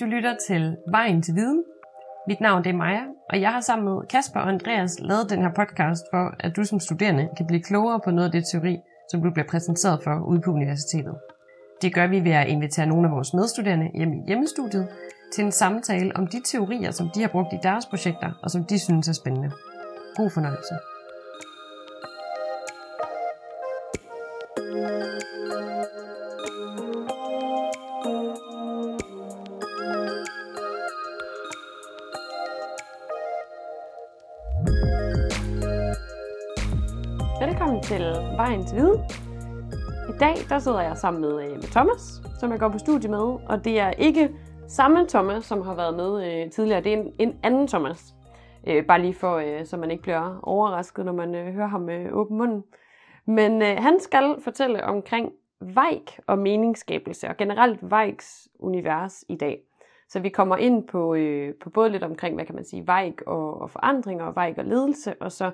Du lytter til Vejen til Viden. Mit navn det er Maja, og jeg har sammen med Kasper og Andreas lavet den her podcast for, at du som studerende kan blive klogere på noget af det teori, som du bliver præsenteret for ude på universitetet. Det gør vi ved at invitere nogle af vores medstuderende hjem i hjemmestudiet til en samtale om de teorier, som de har brugt i deres projekter, og som de synes er spændende. God fornøjelse. Til Vejen til Viden. I dag der sidder jeg sammen med, øh, med Thomas, som jeg går på studie med, og det er ikke samme Thomas, som har været med øh, tidligere. Det er en, en anden Thomas. Øh, bare lige for, øh, så man ikke bliver overrasket, når man øh, hører ham med øh, åben munden. Men øh, han skal fortælle omkring Vejk og meningsskabelse, og generelt Vejks univers i dag. Så vi kommer ind på, øh, på både lidt omkring, hvad kan man sige, Vejk og, og forandringer, og Vejk og ledelse, og så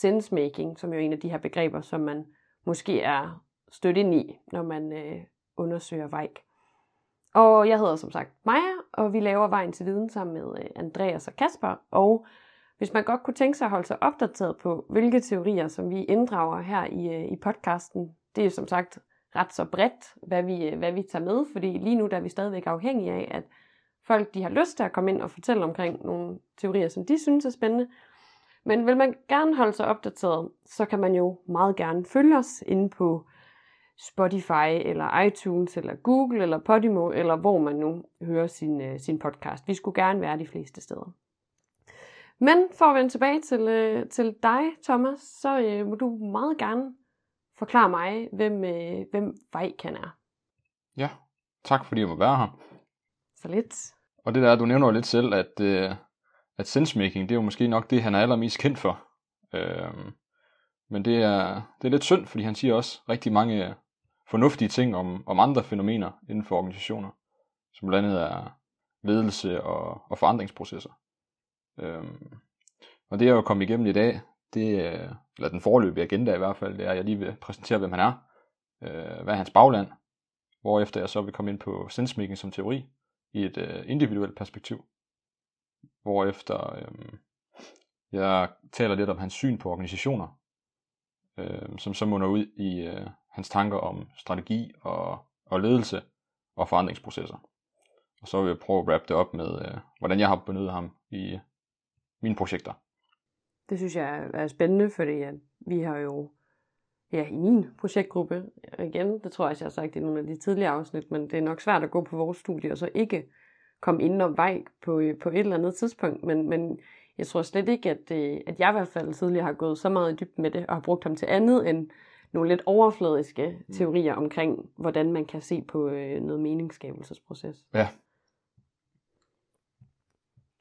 sensemaking, som jo er en af de her begreber, som man måske er stødt ind i, når man øh, undersøger Vejk. Og jeg hedder som sagt Maja, og vi laver Vejen til Viden sammen med øh, Andreas og Kasper. Og hvis man godt kunne tænke sig at holde sig opdateret på, hvilke teorier, som vi inddrager her i, øh, i podcasten, det er jo som sagt ret så bredt, hvad vi, øh, hvad vi tager med, fordi lige nu der er vi stadigvæk afhængige af, at folk de har lyst til at komme ind og fortælle omkring nogle teorier, som de synes er spændende, men vil man gerne holde sig opdateret, så kan man jo meget gerne følge os inde på Spotify, eller iTunes, eller Google, eller Podimo, eller hvor man nu hører sin, øh, sin podcast. Vi skulle gerne være de fleste steder. Men for at vende tilbage til, øh, til dig, Thomas, så øh, må du meget gerne forklare mig, hvem, øh, hvem Vejkan er. Ja, tak fordi jeg må være her. Så lidt. Og det der, du nævner jo lidt selv, at, øh, at sensemaking, det er jo måske nok det, han er allermest kendt for. Øhm, men det er, det er lidt synd, fordi han siger også rigtig mange øh, fornuftige ting om, om andre fænomener inden for organisationer, som blandt andet er ledelse og, og forandringsprocesser. Øhm, og det jeg jo kommet igennem i dag, det er, eller den forløbige agenda i hvert fald, det er, at jeg lige vil præsentere, hvem han er, øh, hvad er hans bagland, hvorefter jeg så vil komme ind på sensemaking som teori i et øh, individuelt perspektiv hvorefter øh, jeg taler lidt om hans syn på organisationer, øh, som så munder ud i øh, hans tanker om strategi og, og ledelse og forandringsprocesser. Og så vil jeg prøve at wrap det op med, øh, hvordan jeg har benyttet ham i mine projekter. Det synes jeg er spændende, fordi at vi har jo ja, i min projektgruppe, igen, det tror jeg, jeg har sagt i nogle af de tidligere afsnit, men det er nok svært at gå på vores studie og så ikke komme ind om vej på, øh, på et eller andet tidspunkt, men, men jeg tror slet ikke, at, øh, at jeg i hvert fald tidligere har gået så meget i dybden med det, og har brugt ham til andet end nogle lidt overfladiske mm. teorier omkring, hvordan man kan se på øh, noget meningsskabelsesproces. Ja.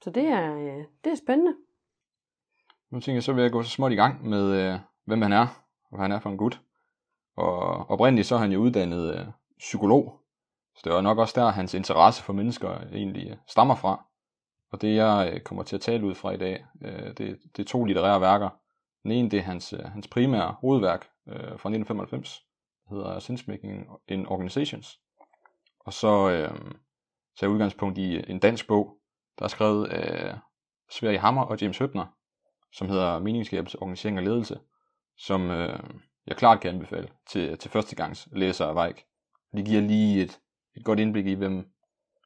Så det er, øh, det er spændende. Nu tænker jeg, så vil jeg gå så småt i gang med, øh, hvem han er, og hvad han er for en gut. Og oprindeligt så er han jo uddannet øh, psykolog, så det var nok også der, hans interesse for mennesker egentlig stammer fra. Og det jeg øh, kommer til at tale ud fra i dag, øh, det, det er to litterære værker. Den ene det er hans, øh, hans primære hovedværk fra 1995, der hedder Sensemaking in Organizations. Og så øh, tager jeg udgangspunkt i en dansk bog, der er skrevet af Sverige Hammer og James Høbner, som hedder Meningsskabelse, Organisering og Ledelse, som øh, jeg klart kan anbefale til, til førstegangs læsere af Vejk. De giver lige et, et godt indblik i, hvem,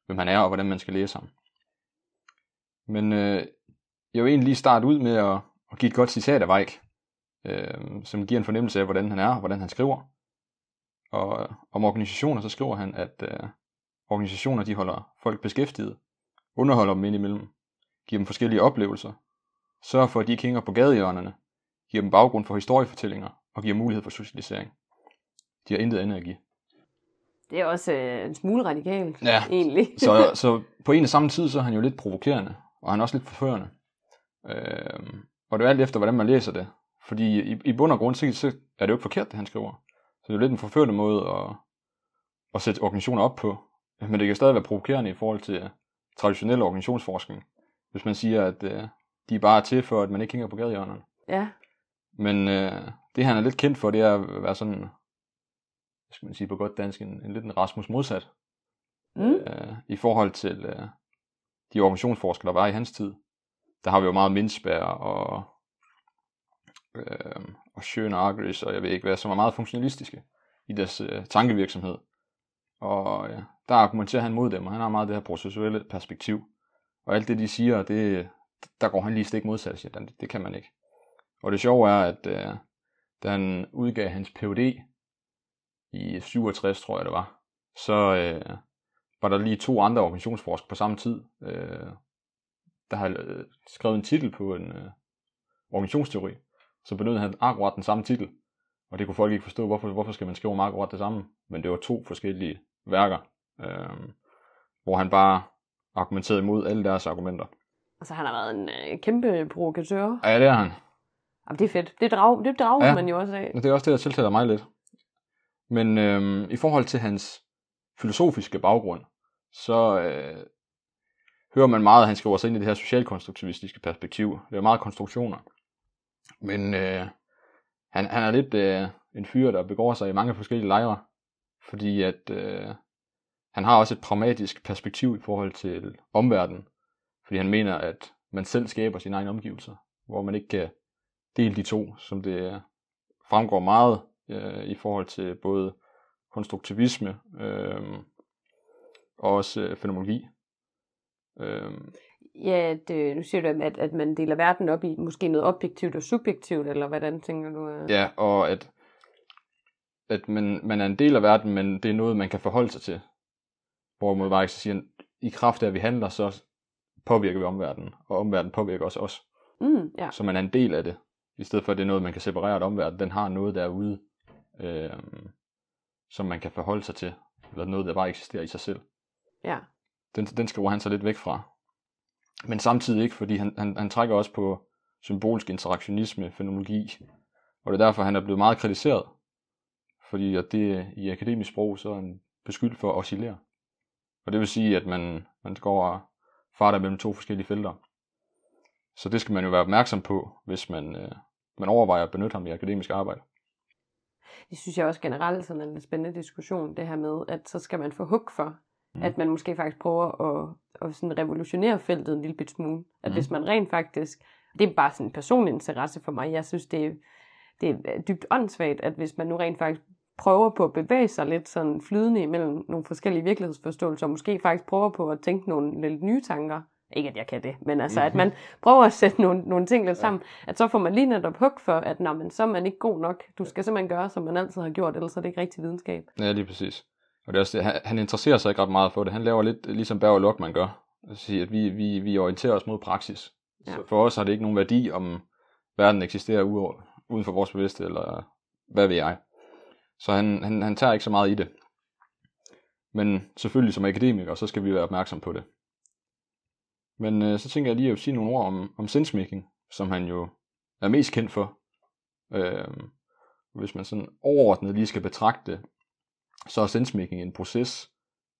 hvem han er og hvordan man skal læse ham. Men øh, jeg vil egentlig lige starte ud med at, at give et godt citat af Weik, øh, som giver en fornemmelse af, hvordan han er og hvordan han skriver. Og om organisationer, så skriver han, at øh, organisationer de holder folk beskæftiget, underholder dem indimellem, giver dem forskellige oplevelser, sørger for, at de ikke hænger på gadehjørnerne, giver dem baggrund for historiefortællinger og giver mulighed for socialisering. De har intet andet at give. Det er også øh, en smule radikalt, ja. egentlig. så, så på en og samme tid, så er han jo lidt provokerende, og han er også lidt forførende. Øh, og det er alt efter, hvordan man læser det. Fordi i, i bund og grund, så, så er det jo ikke forkert, det han skriver. Så det er jo lidt en forførende måde at, at sætte organisationer op på. Men det kan stadig være provokerende i forhold til traditionel organisationsforskning. Hvis man siger, at øh, de er bare til for, at man ikke hænger på gadehjørnerne. Ja. Men øh, det han er lidt kendt for, det er at være sådan skal man sige på godt dansk, en, en lidt en Rasmus modsat. Mm. Øh, I forhold til øh, de organisationsforskere, der var i hans tid, der har vi jo meget Mintzberg og, øh, og Schön og Agris, og jeg ved ikke hvad, som er meget funktionalistiske i deres øh, tankevirksomhed. Og øh, der argumenterer han mod dem, og han har meget det her processuelle perspektiv. Og alt det, de siger, det, der går han lige stik modsat, siger det, det kan man ikke. Og det sjove er, at øh, da han udgav hans PhD i 67, tror jeg det var, så øh, var der lige to andre organisationsforskere på samme tid, øh, der har øh, skrevet en titel på en øh, organisationsteori, så benyttede han akkurat den samme titel. Og det kunne folk ikke forstå, hvorfor, hvorfor skal man skrive om akkurat det samme. Men det var to forskellige værker, øh, hvor han bare argumenterede imod alle deres argumenter. Altså, han har været en øh, kæmpe provokatør. Ja, det er han. Jamen, det er fedt. Det drager, det drager Ja. man jo også af. Det er også det, der tiltaler mig lidt. Men øh, i forhold til hans filosofiske baggrund, så øh, hører man meget, at han skriver sig ind i det her socialkonstruktivistiske perspektiv. Det er meget konstruktioner. Men øh, han, han er lidt øh, en fyr, der begår sig i mange forskellige lejre, fordi at øh, han har også et pragmatisk perspektiv i forhold til omverdenen, fordi han mener, at man selv skaber sine egne omgivelser, hvor man ikke kan dele de to, som det fremgår meget øh, i forhold til både konstruktivisme øh, og også øh, fænomenologi. Øh, Ja, det, nu siger du, at, at man deler verden op i måske noget objektivt og subjektivt, eller hvordan tænker du? øh? Ja, og at, at man, man er en del af verden, men det er noget, man kan forholde sig til. Hvor man bare ikke siger, i kraft af, at vi handler, så påvirker vi omverdenen, og omverdenen påvirker også os. Mm, ja. Så man er en del af det, i stedet for at det er noget, man kan separere omverdenen. Den har noget derude, øh, som man kan forholde sig til, eller noget, der bare eksisterer i sig selv. ja. Den, den skriver han så lidt væk fra. Men samtidig ikke, fordi han, han, han trækker også på symbolsk interaktionisme, fænomenologi. Og det er derfor, han er blevet meget kritiseret. Fordi at det i akademisk sprog, så er han beskyldt for at oscillere. Og det vil sige, at man, man går og farter mellem to forskellige felter. Så det skal man jo være opmærksom på, hvis man, øh, man overvejer at benytte ham i akademisk arbejde. Det synes jeg også generelt sådan en spændende diskussion, det her med, at så skal man få hug for, mm. at man måske faktisk prøver at, at sådan revolutionere feltet en lille bit smule. At Mm. hvis man rent faktisk, det er bare sådan en personlig interesse for mig, jeg synes det er, det er dybt åndssvagt, at hvis man nu rent faktisk prøver på at bevæge sig lidt sådan flydende imellem nogle forskellige virkelighedsforståelser, og måske faktisk prøver på at tænke nogle lidt nye tanker, ikke at jeg kan det, men altså at man prøver at sætte nogle, nogle ting lidt sammen, at så får man lige netop hug for, at nå, men så er man ikke god nok. Du skal simpelthen gøre, som man altid har gjort, ellers er det ikke rigtig videnskab. Ja, lige præcis. Og det er også det, han, han interesserer sig ikke ret meget for det. Han laver lidt ligesom Berg og Lokman gør. at sige, at vi, vi, vi orienterer os mod praksis. Ja. Ja. Så for os har det ikke nogen værdi, om verden eksisterer ude, uden for vores bevidste, eller hvad ved jeg. Så han, han, han tager ikke så meget i det. Men selvfølgelig som akademiker, så skal vi være opmærksom på det. Men øh, så tænker jeg lige at sige nogle ord om, om sensemaking, som han jo er mest kendt for. Øh, hvis man sådan overordnet lige skal betragte så er sensemaking en proces,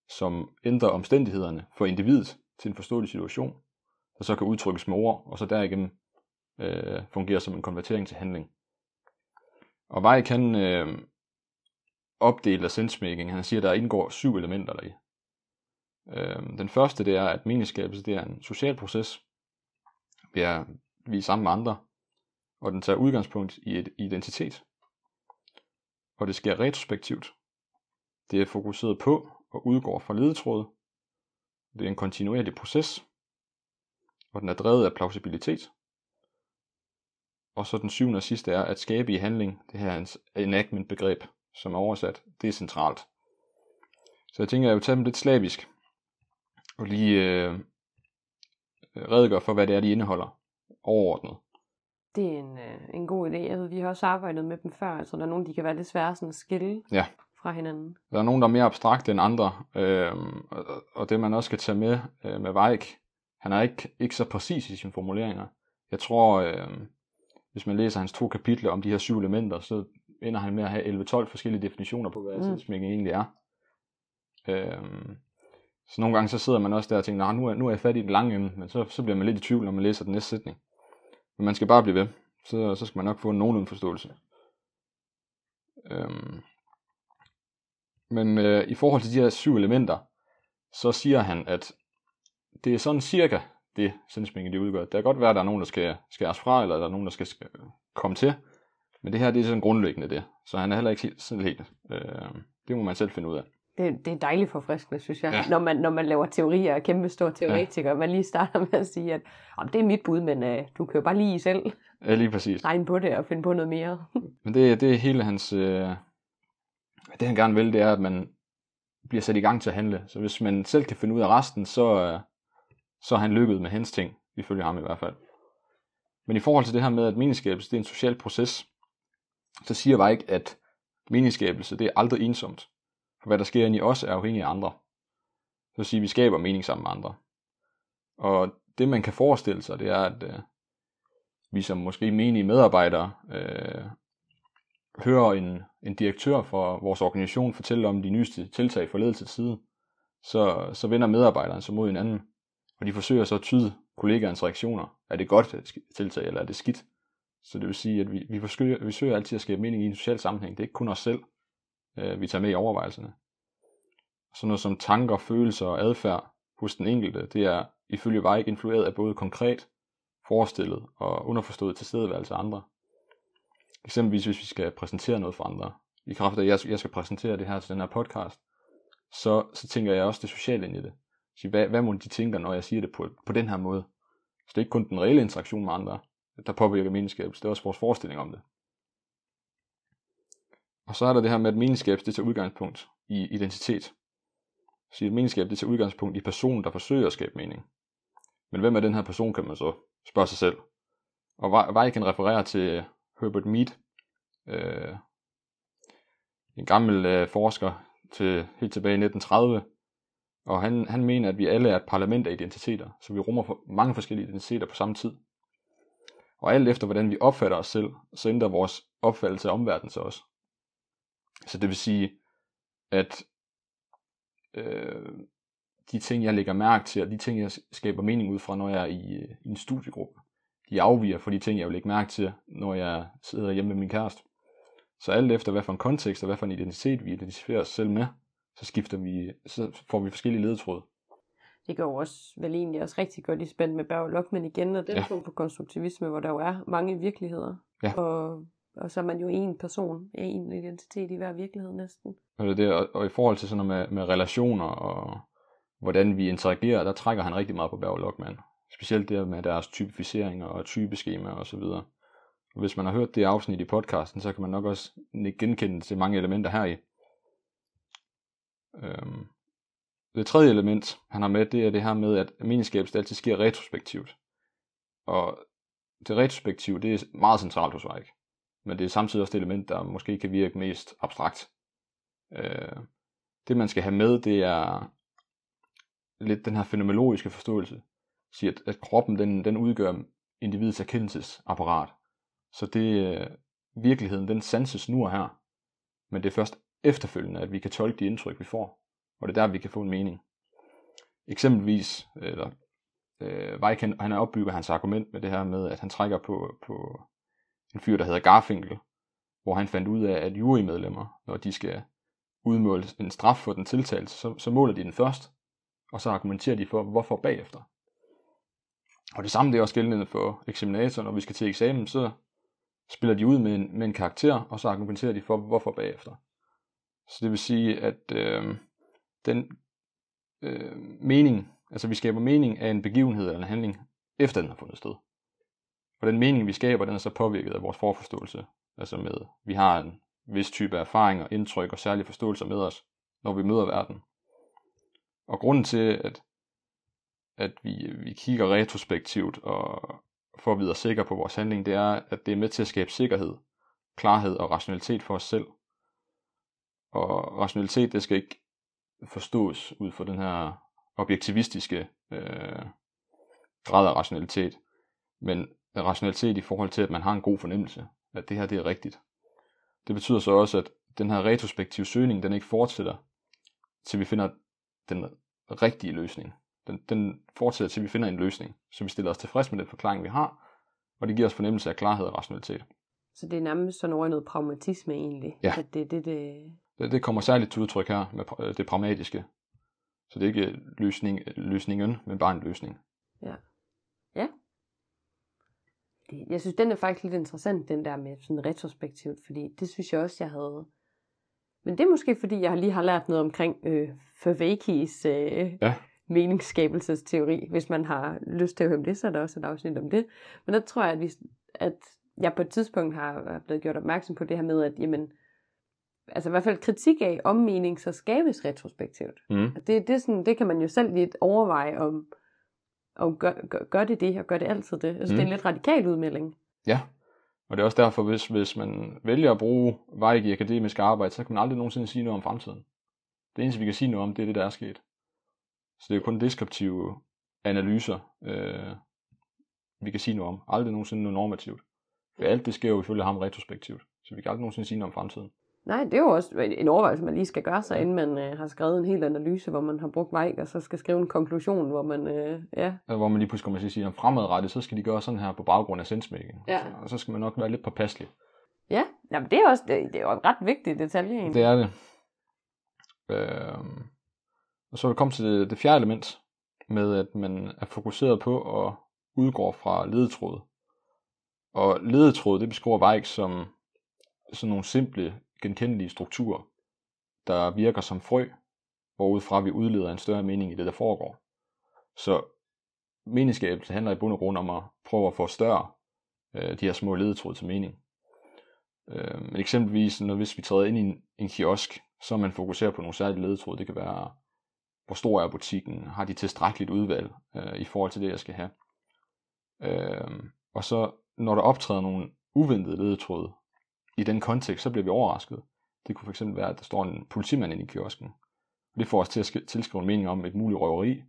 som ændrer omstændighederne for individet til en forståelig situation, der så kan udtrykkes med ord, og så derigennem øh, fungerer som en konvertering til handling. Og Vej kan øh, opdele sensemaking. Han siger, at der indgår syv elementer deri. Øh, den første det er, at meningsskabelse det er en social proces. Vi er, vi er sammen med andre, og den tager udgangspunkt i et identitet. Og det sker retrospektivt. Det er fokuseret på og udgår fra ledetråde. Det er en kontinuerlig proces, og den er drevet af plausibilitet. Og så den syvende og sidste er at skabe i handling. Det her en enactment begreb, som er oversat. Det er centralt. Så jeg tænker, at jeg vil tage dem lidt slavisk, og lige øh, redegøre for, hvad det er, de indeholder overordnet. Det er en, øh, en god idé. Altså, vi har også arbejdet med dem før, altså der er nogle, de kan være lidt svære sådan at skille Ja. fra hinanden. Der er nogen, der er mere abstrakte end andre, øh, og, og det man også skal tage med øh, med Weik, han er ikke, ikke så præcis i sine formuleringer. Jeg tror, øh, hvis man læser hans to kapitler om de her syv elementer, så ender han med at have 11-12 forskellige definitioner på, hvad Mm. mm. egentlig er. Øh, så nogle gange så sidder man også der og tænker, nah, nu er, nu er jeg fat i den lange ende, men så, så bliver man lidt i tvivl, når man læser den næste sætning. Men man skal bare blive ved, så, så skal man nok få en nogenlunde forståelse. Øhm, men øh, i forhold til de her syv elementer, så siger han, at det er sådan cirka det, sindsmængde det udgør. Det kan godt være, at der er nogen, der skal skæres fra, eller der er nogen, der skal komme til. Men det her, det er sådan grundlæggende det. Så han er heller ikke helt, sådan helt. Øh, det må man selv finde ud af. Det, det er dejligt forfriskende, synes jeg, ja. når, man, når man laver teorier og kæmpe store teoretikere. Ja. Man lige starter med at sige, at oh, det er mit bud, men uh, du kan jo bare lige selv ja, lige præcis. regne på det og finde på noget mere. men det, det er hele hans... Øh, det han gerne vil, det er, at man bliver sat i gang til at handle. Så hvis man selv kan finde ud af resten, så, øh, så er han lykket med hans ting, ifølge ham i hvert fald. Men i forhold til det her med, at meningsskabelse det er en social proces, så siger jeg ikke, at meningsskabelse det er aldrig ensomt. Og hvad der sker inde i os er afhængig af andre. Så at sige, at vi skaber mening sammen med andre. Og det man kan forestille sig, det er, at øh, vi som måske menige medarbejdere øh, hører en, en direktør for vores organisation fortælle om de nyeste tiltag fra ledelsens side, så, så vender medarbejderen sig mod hinanden, og de forsøger så at tyde kollegaernes reaktioner. Er det godt tiltag, eller er det skidt? Så det vil sige, at vi, vi, forsøger, vi søger altid at skabe mening i en social sammenhæng. Det er ikke kun os selv, øh, vi tager med i overvejelserne. Sådan noget som tanker, følelser og adfærd hos den enkelte, det er ifølge Weig influeret af både konkret, forestillet og underforstået tilstedeværelse af andre. Eksempelvis hvis vi skal præsentere noget for andre. I kraft af, at jeg, jeg skal præsentere det her til den her podcast, så, så tænker jeg også det sociale ind i det. Så hvad, hvad må de tænker, når jeg siger det på, på den her måde? Så det er ikke kun den reelle interaktion med andre, der påvirker menneskabet, det er også vores forestilling om det. Og så er der det her med, at meningsskab det tager udgangspunkt i identitet. Så et meningsskab det tager udgangspunkt i personen, der forsøger at skabe mening. Men hvem er den her person, kan man så spørge sig selv. Og jeg kan referere til Herbert Mead, øh, en gammel øh, forsker til helt tilbage i 1930, og han, han mener, at vi alle er et parlament af identiteter, så vi rummer for mange forskellige identiteter på samme tid. Og alt efter, hvordan vi opfatter os selv, så ændrer vores opfattelse af omverdenen sig også. Så det vil sige, at øh, de ting, jeg lægger mærke til, og de ting, jeg skaber mening ud fra, når jeg er i, i en studiegruppe, de afviger fra de ting, jeg vil lægge mærke til, når jeg sidder hjemme med min kæreste. Så alt efter, hvad for en kontekst og hvad for en identitet vi identificerer os selv med, så skifter vi, så får vi forskellige ledetråde. Det går også vel egentlig også rigtig godt i spændt med Berg Lockman igen, og den ja. form for konstruktivisme, hvor der jo er mange virkeligheder. Ja. Og, og så er man jo en person, en identitet i hver virkelighed næsten. Og, det, og, og i forhold til sådan noget med, med relationer og hvordan vi interagerer, der trækker han rigtig meget på Berg Lockman. Specielt det med deres typificeringer og typeskema og så videre. Og hvis man har hørt det afsnit i podcasten, så kan man nok også genkende til mange elementer her i. Øhm. Det tredje element, han har med, det er det her med, at meningsskabelse altid sker retrospektivt. Og det retrospektive, det er meget centralt hos Weik. Men det er samtidig også det element, der måske kan virke mest abstrakt. Øh, det man skal have med, det er lidt den her fenomenologiske forståelse siger, at, at kroppen den, den udgør individets erkendelsesapparat. Så det øh, virkeligheden, den sanses nu og her. Men det er først efterfølgende, at vi kan tolke de indtryk, vi får. Og det er der, vi kan få en mening. Eksempelvis, eller øh, Weiken, han opbygger hans argument med det her med, at han trækker på, på en fyr, der hedder Garfinkel, hvor han fandt ud af, at jurymedlemmer, når de skal udmåle en straf for den tiltalte, så, så måler de den først, og så argumenterer de for, hvorfor bagefter. Og det samme det er også gældende for eksaminator, når vi skal til eksamen, så spiller de ud med en, med en karakter, og så argumenterer de for, hvorfor bagefter. Så det vil sige, at øh, den øh, mening, altså vi skaber mening af en begivenhed eller en handling, efter den har fundet sted. Og den mening, vi skaber, den er så påvirket af vores forforståelse. Altså med, vi har en vis type erfaringer, indtryk og særlige forståelser med os, når vi møder verden. Og grunden til, at at vi, vi kigger retrospektivt og får at vide sikker på vores handling, det er, at det er med til at skabe sikkerhed, klarhed og rationalitet for os selv. Og rationalitet, det skal ikke forstås ud fra den her objektivistiske øh, grad af rationalitet, men rationalitet i forhold til, at man har en god fornemmelse, at det her det er rigtigt. Det betyder så også, at den her retrospektive søgning, den ikke fortsætter, til vi finder den rigtige løsning. Den, den fortsætter til, vi finder en løsning, så vi stiller os tilfreds med den forklaring, vi har, og det giver os fornemmelse af klarhed og rationalitet. Så det er nærmest sådan over noget pragmatisme egentlig? Ja. At det, det, det... Det, det kommer særligt til udtryk her med det pragmatiske. Så det er ikke løsning, løsningen, men bare en løsning. Ja. Ja. Det, jeg synes, den er faktisk lidt interessant, den der med sådan retrospektivt, fordi det synes jeg også, jeg havde... Men det er måske, fordi jeg lige har lært noget omkring øh, Favakis øh, Ja. meningsskabelsesteori. Hvis man har lyst til at høre om det, så er der også et afsnit om det. Men der tror jeg, at, vi, at jeg på et tidspunkt har blevet gjort opmærksom på det her med, at jamen, altså i hvert fald kritik af, om mening så skabes retrospektivt. Mm. Og Det, det, er sådan, det kan man jo selv lidt overveje, om, om gør, gør, gør det det, og gør det altid det. Altså, mm. det er en Mm. lidt radikal udmelding. Ja, og det er også derfor, hvis, hvis man vælger at bruge Weik i akademisk arbejde, så kan man aldrig nogensinde sige noget om fremtiden. Det eneste, vi kan sige noget om, det er det, der er sket. Så det er kun deskriptive analyser, øh, vi kan sige noget om. Aldrig nogensinde noget normativt. For alt det sker jo ifølge ham retrospektivt. Så vi kan aldrig nogensinde sige noget om fremtiden. Nej, det er jo også en overvejelse, man lige skal gøre sig, inden man øh, har skrevet en hel analyse, hvor man har brugt Mike, og så skal skrive en konklusion, hvor man, øh, ja, Hvor man lige pludselig kommer til at sige, at fremadrettet, så skal de gøre sådan her på baggrund af sensmaking. Ja. Så, og så skal man nok være lidt påpasselig. ja, jamen det er også, det, det er jo en ret vigtig detalje egentlig. Det er det. Øhm, og så er vi kommet til det, det fjerde element, med at man er fokuseret på at udgå fra ledetråd. Og ledetråd, det beskriver Weik som sådan nogle simple, genkendelige strukturer, der virker som frø, hvorudfra vi udleder en større mening i det, der foregår. Så meningsskabelse handler i bund og grund om at prøve at få større øh, de her små ledetråd til mening. Øh, men eksempelvis, når hvis vi træder ind i en, en kiosk, så man fokuserer på nogle særlige ledetråd. Det kan være, hvor stor er butikken? Har de tilstrækkeligt udvalg øh, i forhold til det, jeg skal have? Øh, og så, når der optræder nogle uventede ledetråde i den kontekst, så bliver vi overrasket. Det kunne fx være, at der står en politimand inde i kiosken. Og det får os til at tilskrive en mening om et muligt røveri,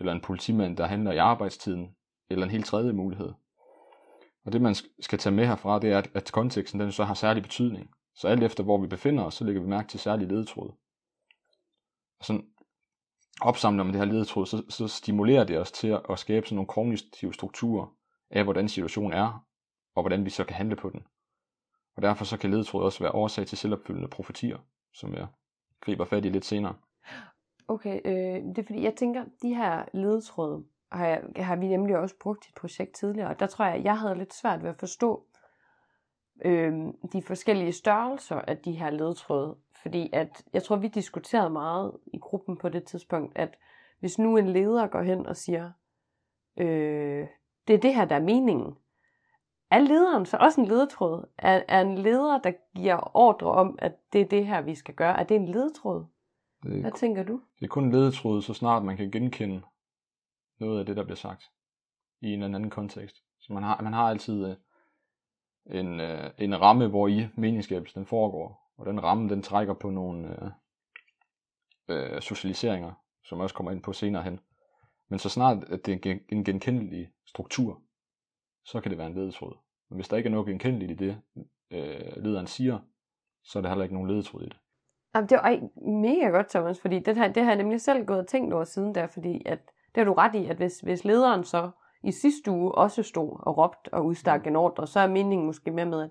eller en politimand, der handler i arbejdstiden, eller en helt tredje mulighed. Og det man skal tage med herfra, det er, at, at konteksten den så har særlig betydning. Så alt efter hvor vi befinder os, så lægger vi mærke til særlige ledetråd. Og sådan opsamler man det her ledetråd, så, så stimulerer det os til at, at skabe sådan nogle kognitive strukturer af, hvordan situationen er, og hvordan vi så kan handle på den. Og derfor så kan ledetråd også være årsag til selvopfyldende profetier, som jeg griber fat i lidt senere. Okay, øh, det er fordi, jeg tænker, de her ledetråde har, jeg, har vi nemlig også brugt i et projekt tidligere, og der tror jeg, jeg havde lidt svært ved at forstå øh, de forskellige størrelser af de her ledetråde, fordi at, jeg tror, vi diskuterede meget i gruppen på det tidspunkt, at hvis nu en leder går hen og siger, øh, det er det her, der er meningen, er lederen så også en ledetråd? Er, er en leder, der giver ordre om, at det er det her, vi skal gøre, er det en ledetråd? Det, Hvad tænker du? det er kun en ledetråd, så snart man kan genkende noget af det, der bliver sagt i en eller anden kontekst. Så man har, man har altid øh, en, øh, en ramme, hvor i meningsskabelsen den foregår. Og den ramme, den trækker på nogle øh, øh, socialiseringer, som også kommer ind på senere hen. Men så snart at det er en genkendelig struktur, så kan det være en ledetråd. Men hvis der ikke er noget genkendeligt i det, øh, lederen siger, så er der heller ikke nogen ledetråd i det. Jamen, det var mega godt, Thomas, fordi det, her, det har jeg nemlig selv gået og tænkt over siden der, fordi at, det har du ret i, at hvis, hvis lederen så i sidste uge også stod og råbte og udstak en ordre, så er meningen måske mere med, at,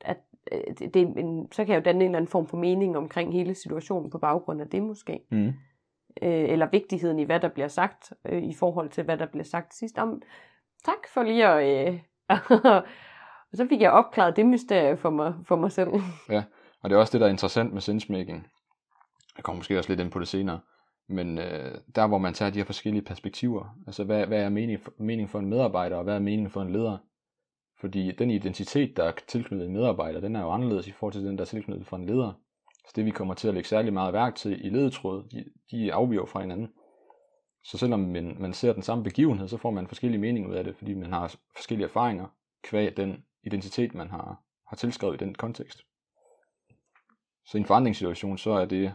at øh, det, det en, så kan jeg jo danne en eller anden form for mening omkring hele situationen på baggrund af det måske. Mm. Øh, eller vigtigheden i, hvad der bliver sagt, øh, i forhold til, hvad der bliver sagt sidst. Om, tak for lige at... Øh, og så fik jeg opklaret det mysterie for mig, for mig selv. Ja, Og det er også det, der er interessant med sensemaking. Jeg kommer måske også lidt ind på det senere. Men øh, der, hvor man tager de her forskellige perspektiver. Altså, hvad, hvad er mening for, mening for en medarbejder, og hvad er meningen for en leder? Fordi den identitet, der er tilknyttet en medarbejder, den er jo anderledes i forhold til den, der er tilknyttet for en leder. Så det, vi kommer til at lægge særlig meget værk til i ledetråd, de, de afviger fra hinanden. Så selvom man, man ser den samme begivenhed, så får man forskellige meninger ud af det, fordi man har forskellige erfaringer kvæg den identitet, man har, har tilskrevet i den kontekst. Så i en forandringssituation, så er det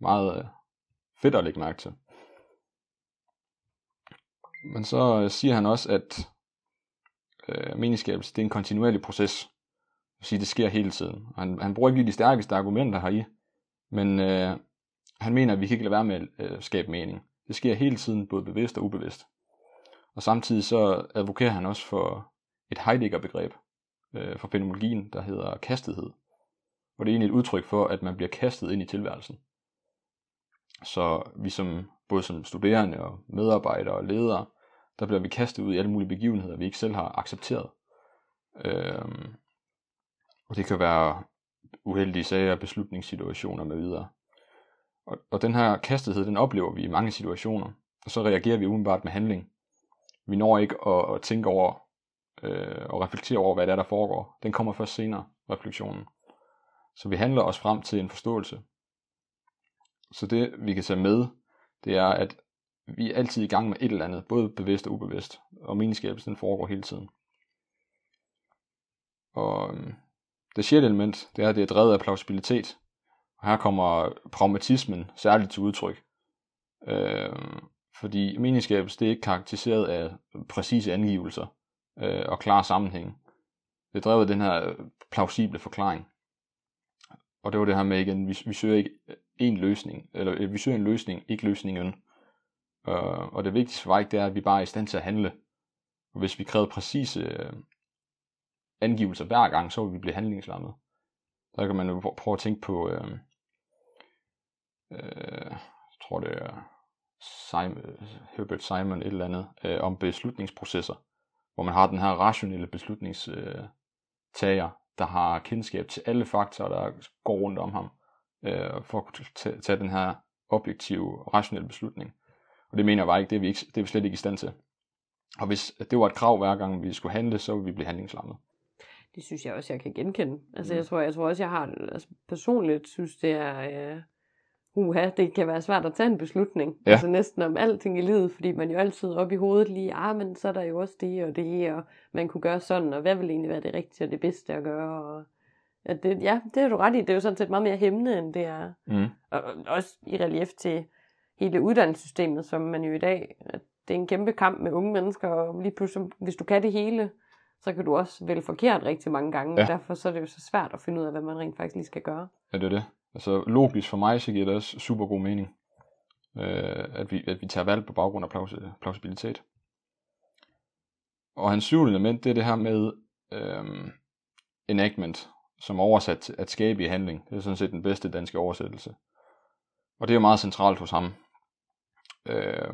meget øh, fedt at lægge mærke til. Men så øh, siger han også, at øh, meningsskabelse, det er en kontinuerlig proces. Det vil sige, det sker hele tiden. Og han, han bruger ikke lige de stærkeste argumenter heri, men øh, han mener, at vi kan ikke lade være med øh, at øh, skabe mening. Det sker hele tiden, både bevidst og ubevidst. Og samtidig så advokerer han også for et Heidegger-begreb øh, for fænomenologien, der hedder kastethed. Og det er egentlig et udtryk for, at man bliver kastet ind i tilværelsen. Så vi som, både som studerende og medarbejdere og ledere, der bliver vi kastet ud i alle mulige begivenheder, vi ikke selv har accepteret. Øhm, og det kan være uheldige sager, beslutningssituationer med videre. Og, og den her kastethed, den oplever vi i mange situationer, og så reagerer vi umiddelbart med handling. Vi når ikke at, at tænke over øh, og reflektere over, hvad det er, der foregår. Den kommer først senere, refleksionen. Så vi handler os frem til en forståelse. Så det, vi kan tage med, det er, at vi er altid i gang med et eller andet, både bevidst og ubevidst, og meningsskabelsen den foregår hele tiden. Og øhm, det sjette element, det er, at det er drevet af plausibilitet. Og her kommer pragmatismen særligt til udtryk. Øh, fordi meningsskabelse, det er ikke karakteriseret af præcise angivelser øh, og klare sammenhæng. Det er drevet af den her øh, plausible forklaring. Og det var det her med igen, vi, vi søger ikke øh, en løsning, eller øh, vi søger en løsning, ikke løsningen. Øh, og det vigtigste for det er, at vi bare er i stand til at handle. Og hvis vi krævede præcise øh, angivelser hver gang, så ville vi blive handlingslammet. Der kan man jo prøve at tænke på, øh, øh, jeg tror det er Simon, Herbert Simon et eller andet, øh, om beslutningsprocesser, hvor man har den her rationelle beslutningstager, der har kendskab til alle faktorer, der går rundt om ham, øh, for at kunne tage den her objektive, rationelle beslutning. Og det mener jeg bare ikke, det er vi, ikke, det er vi slet ikke i stand til. Og hvis det var et krav hver gang, vi skulle handle, så ville vi blive handlingslammet. Det synes jeg også, jeg kan genkende. Altså, mm. jeg, tror, jeg tror også, jeg har altså, personligt synes, det er... Øh, uha, det kan være svært at tage en beslutning. Ja. Altså næsten om alting i livet, fordi man jo altid op i hovedet lige, ah, men så er der jo også det og det, og man kunne gøre sådan, og hvad vil egentlig være det rigtige og det bedste at gøre, og Ja, det, ja, det er du ret i. Det er jo sådan set meget mere hæmmende, end det er. Mm. Og også i relief til hele uddannelsessystemet, som man jo i dag, at det er en kæmpe kamp med unge mennesker, og lige pludselig, hvis du kan det hele, så kan du også vælge forkert rigtig mange gange, ja. og derfor så er det jo så svært at finde ud af, hvad man rent faktisk lige skal gøre. Ja, det er det. Altså logisk for mig, så giver det også super god mening, øh, at, vi, at vi tager valg på baggrund af plaus- plausibilitet. Og hans syvende element, det er det her med øh, enactment, som oversat til at skabe i handling. Det er sådan set den bedste danske oversættelse. Og det er jo meget centralt hos ham. Øh,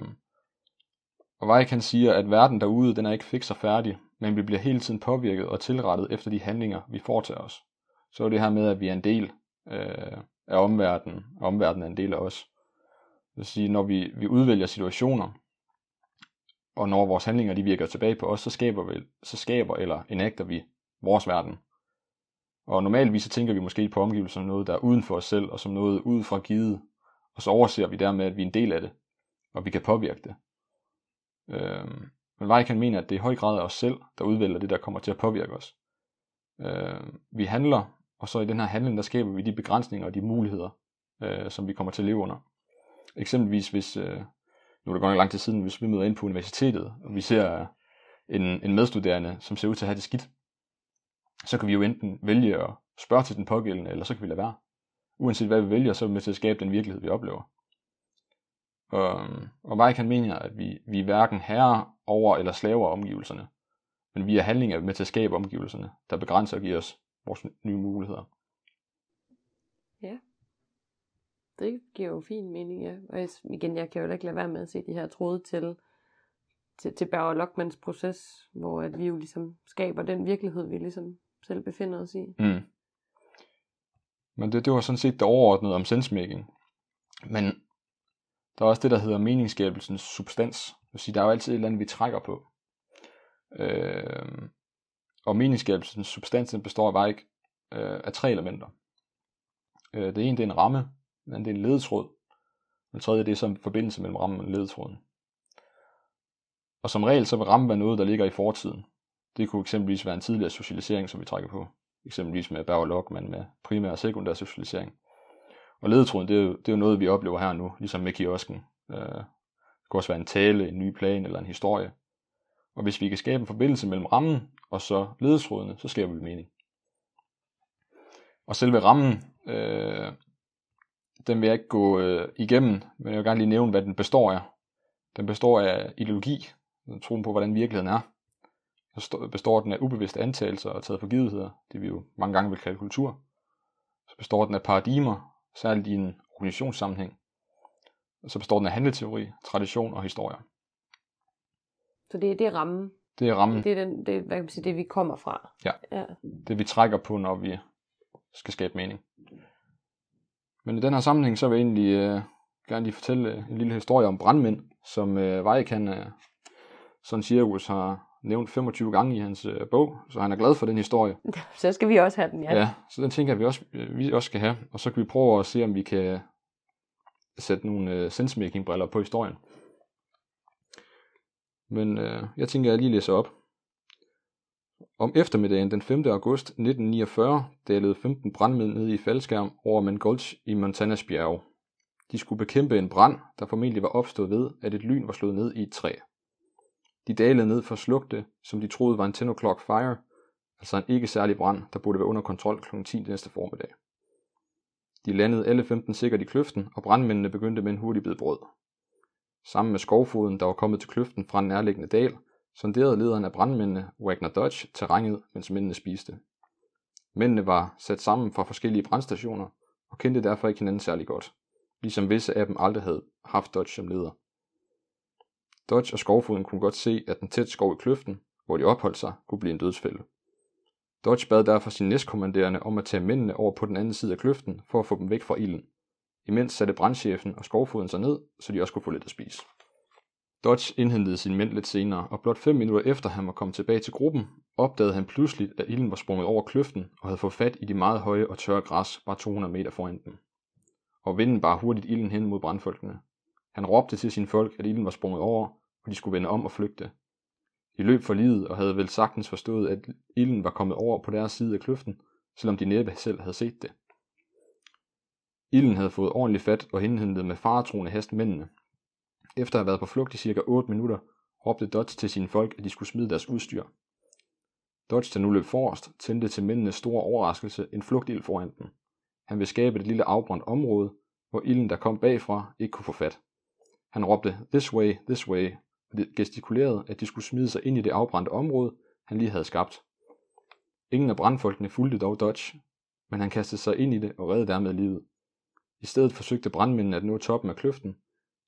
og Weik han siger, at verden derude, den er ikke fikser færdig, men vi bliver hele tiden påvirket og tilrettet efter de handlinger, vi foretager os. Så er det her med, at vi er en del øh, af omverdenen, og omverdenen er en del af os. Det vil sige, når vi, vi udvælger situationer, og når vores handlinger de virker tilbage på os, så skaber, vi, så skaber eller enagter vi vores verden. Og normalvis så tænker vi måske på omgivelserne som noget, der er uden for os selv, og som noget udefra givet, og så overser vi dermed, at vi er en del af det, og vi kan påvirke det. Øhm, men Weik kan mene, at det er i høj grad er os selv, der udvælger det, der kommer til at påvirke os. Øhm, vi handler, og så i den her handling, der skaber vi de begrænsninger og de muligheder, øh, som vi kommer til at leve under. Eksempelvis hvis, øh, nu er det godt nok lang tid siden, hvis vi møder ind på universitetet, og vi ser øh, en, en medstuderende, som ser ud til at have det skidt, så kan vi jo enten vælge at spørge til den pågældende, eller så kan vi lade være. Uanset hvad vi vælger, så er vi med til at skabe den virkelighed, vi oplever. Og, og Mike kan mener, at vi, vi er hverken herre over eller slaver omgivelserne, men vi er handlinger med til at skabe omgivelserne, der begrænser og giver os vores nye muligheder. Ja, det giver jo fin mening, ja. Og jeg, igen, jeg kan jo ikke lade være med at se de her tråde til, til, til Bauer Lockmans proces, hvor at vi jo ligesom skaber den virkelighed, vi ligesom selv befinder os i. Mm. Men det, det var sådan set det overordnede om sensemaking. Men der er også det, der hedder meningsskabelsens substans. Det vil sige, der er jo altid et eller andet, vi trækker på. Øh, og meningsskabelsens substansen består bare ikke øh, af tre elementer. Øh, det ene det er en ramme, den anden det er en ledetråd, den tredje det er som forbindelse mellem rammen og ledetråden. Og som regel så vil rammen være noget, der ligger i fortiden. Det kunne eksempelvis være en tidligere socialisering, som vi trækker på. Eksempelvis med Bauer Lockman med primær og sekundær socialisering. Og ledetråden, det er, jo, det er jo noget, vi oplever her nu, ligesom med kiosken. Øh, det kunne også være en tale, en ny plan eller en historie. Og hvis vi kan skabe en forbindelse mellem rammen og så ledesrådene, så skaber vi mening. Og selve rammen, øh, den vil jeg ikke gå øh, igennem, men jeg vil gerne lige nævne, hvad den består af. Den består af ideologi, troen på, hvordan virkeligheden er. Så består den af ubevidste antagelser og taget for givetheder, det vi jo mange gange vil kalde kultur. Så består den af paradigmer, særligt i en organisationssammenhæng. så består den af handelteori, tradition og historie. Så det, det er rammen. Det er rammen, Det er den, det, hvad kan man sige, det, vi kommer fra. Ja. ja. det vi trækker på, når vi skal skabe mening. Men i den her sammenhæng, så vil jeg egentlig øh, gerne lige fortælle øh, en lille historie om brandmænd, som øh, han øh, sådan cirkus har nævnt 25 gange i hans øh, bog, så han er glad for den historie. Så skal vi også have den, ja. Ja, så den tænker jeg, vi også, øh, vi også skal have, og så kan vi prøve at se, om vi kan sætte nogle øh, sensemaking-briller på historien. Men øh, jeg tænker, at jeg lige læser op. Om eftermiddagen den 5. august 1949 dalede 15 brandmænd ned i faldskærm over Mangulch i Montanas bjerge. De skulle bekæmpe en brand, der formentlig var opstået ved, at et lyn var slået ned i et træ. De dalede ned for at slukke det, som de troede var en 10 o'clock fire, altså en ikke særlig brand, der burde være under kontrol kl. 10 næste formiddag. De landede alle 15 sikkert i kløften, og brandmændene begyndte med en hurtig bid brød. Sammen med skovfoden, der var kommet til kløften fra en nærliggende dal, sonderede lederen af brandmændene, Wagner Dodge, terrænet, mens mændene spiste. Mændene var sat sammen fra forskellige brandstationer, og kendte derfor ikke hinanden særlig godt, ligesom visse af dem aldrig havde haft Dodge som leder. Dodge og skovfoden kunne godt se, at den tæt skov i kløften, hvor de opholdt sig, kunne blive en dødsfælde. Dodge bad derfor sin næstkommanderende om at tage mændene over på den anden side af kløften for at få dem væk fra ilden. Imens satte brandchefen og skovfoden sig ned, så de også kunne få lidt at spise. Dodge indhentede sine mænd lidt senere, og blot fem minutter efter han var kommet tilbage til gruppen, opdagede han pludselig, at ilden var sprunget over kløften og havde fået fat i de meget høje og tørre græs bare 200 meter foran dem. Og vinden bar hurtigt ilden hen mod brandfolkene. Han råbte til sine folk, at ilden var sprunget over, og de skulle vende om og flygte. De løb for livet og havde vel sagtens forstået, at ilden var kommet over på deres side af kløften, selvom de næppe selv havde set det. Ilden havde fået ordentligt fat og indhentede med faretroende hest mændene. Efter at have været på flugt i cirka 8 minutter, råbte Dodge til sine folk, at de skulle smide deres udstyr. Dodge, der nu løb forrest, tændte til mændenes store overraskelse en flugtild foran dem. Han ville skabe et lille afbrændt område, hvor ilden, der kom bagfra, ikke kunne få fat. Han råbte, this way, this way, og gestikulerede, at de skulle smide sig ind i det afbrændte område, han lige havde skabt. Ingen af brandfolkene fulgte dog Dodge, men han kastede sig ind i det og reddede dermed livet. I stedet forsøgte brandmændene at nå toppen af kløften.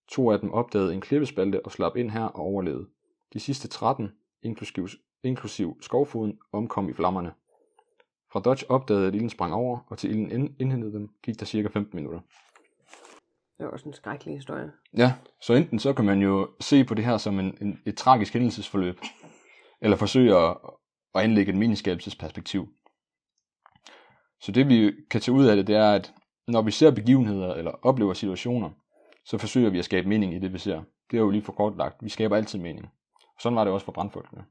To af dem opdagede en klippespalte og slap ind her og overlevede. De sidste 13, inklusiv, inklusiv skovfoden, omkom i flammerne. Fra Dodge opdagede, at ilden sprang over, og til ilden indhentede dem, gik der cirka 15 minutter. Det var også en skrækkelig historie. Ja, så enten så kan man jo se på det her som en, en, et tragisk hændelsesforløb, eller forsøge at, at anlægge et meningsskabelsesperspektiv. Så det vi kan tage ud af det, det er, at når vi ser begivenheder eller oplever situationer, så forsøger vi at skabe mening i det, vi ser. Det er jo lige for kortlagt. Vi skaber altid mening. Sådan var det også for brandfolkene.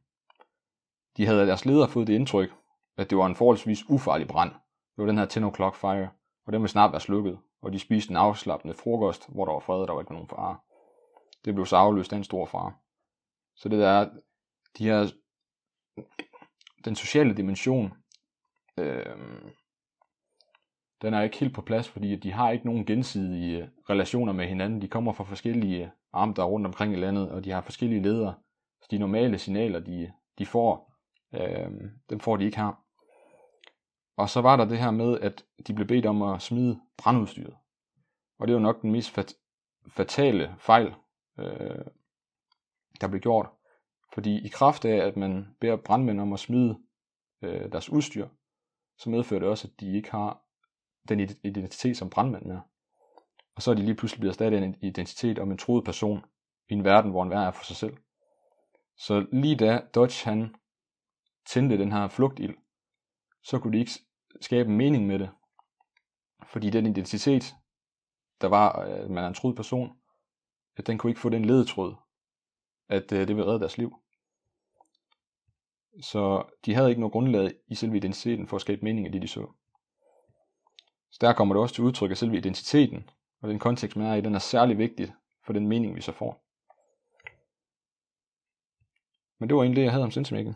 De havde af deres ledere fået det indtryk, at det var en forholdsvis ufarlig brand. Det var den her 10 o'clock fire, og den ville snart være slukket, og de spiste en afslappende frokost, hvor der var fred, og der var ikke nogen fare. Det blev så afløst af en stor fare. Så det der er, de her, den sociale dimension, øh, den er ikke helt på plads, fordi de har ikke nogen gensidige øh, relationer med hinanden. De kommer fra forskellige øh, amter rundt omkring i landet, og de har forskellige ledere. Så de normale signaler, de, de får, øh, dem får de ikke her. Og så var der det her med, at de blev bedt om at smide brandudstyret. Og det var nok den mest fat, fatale fejl, øh, der blev gjort. Fordi i kraft af, at man beder brandmænd om at smide øh, deres udstyr, så medfører det også, at de ikke har den identitet som brandmænd mere. Og så er de lige pludselig blevet erstattet af en identitet om en troet person i en verden, hvor enhver er for sig selv. Så lige da Dodge han tændte den her flugtild, så kunne de ikke skabe en mening med det. Fordi den identitet, der var, at man er en troet person, at den kunne ikke få den ledetråd, at øh, det ville redde deres liv. Så de havde ikke noget grundlag i selve identiteten for at skabe mening af det, de så. Der kommer det også til udtryk, at selve identiteten og den kontekst, man er i, den er særlig vigtig for den mening, vi så får. Men det var egentlig det, jeg havde om sensemaking.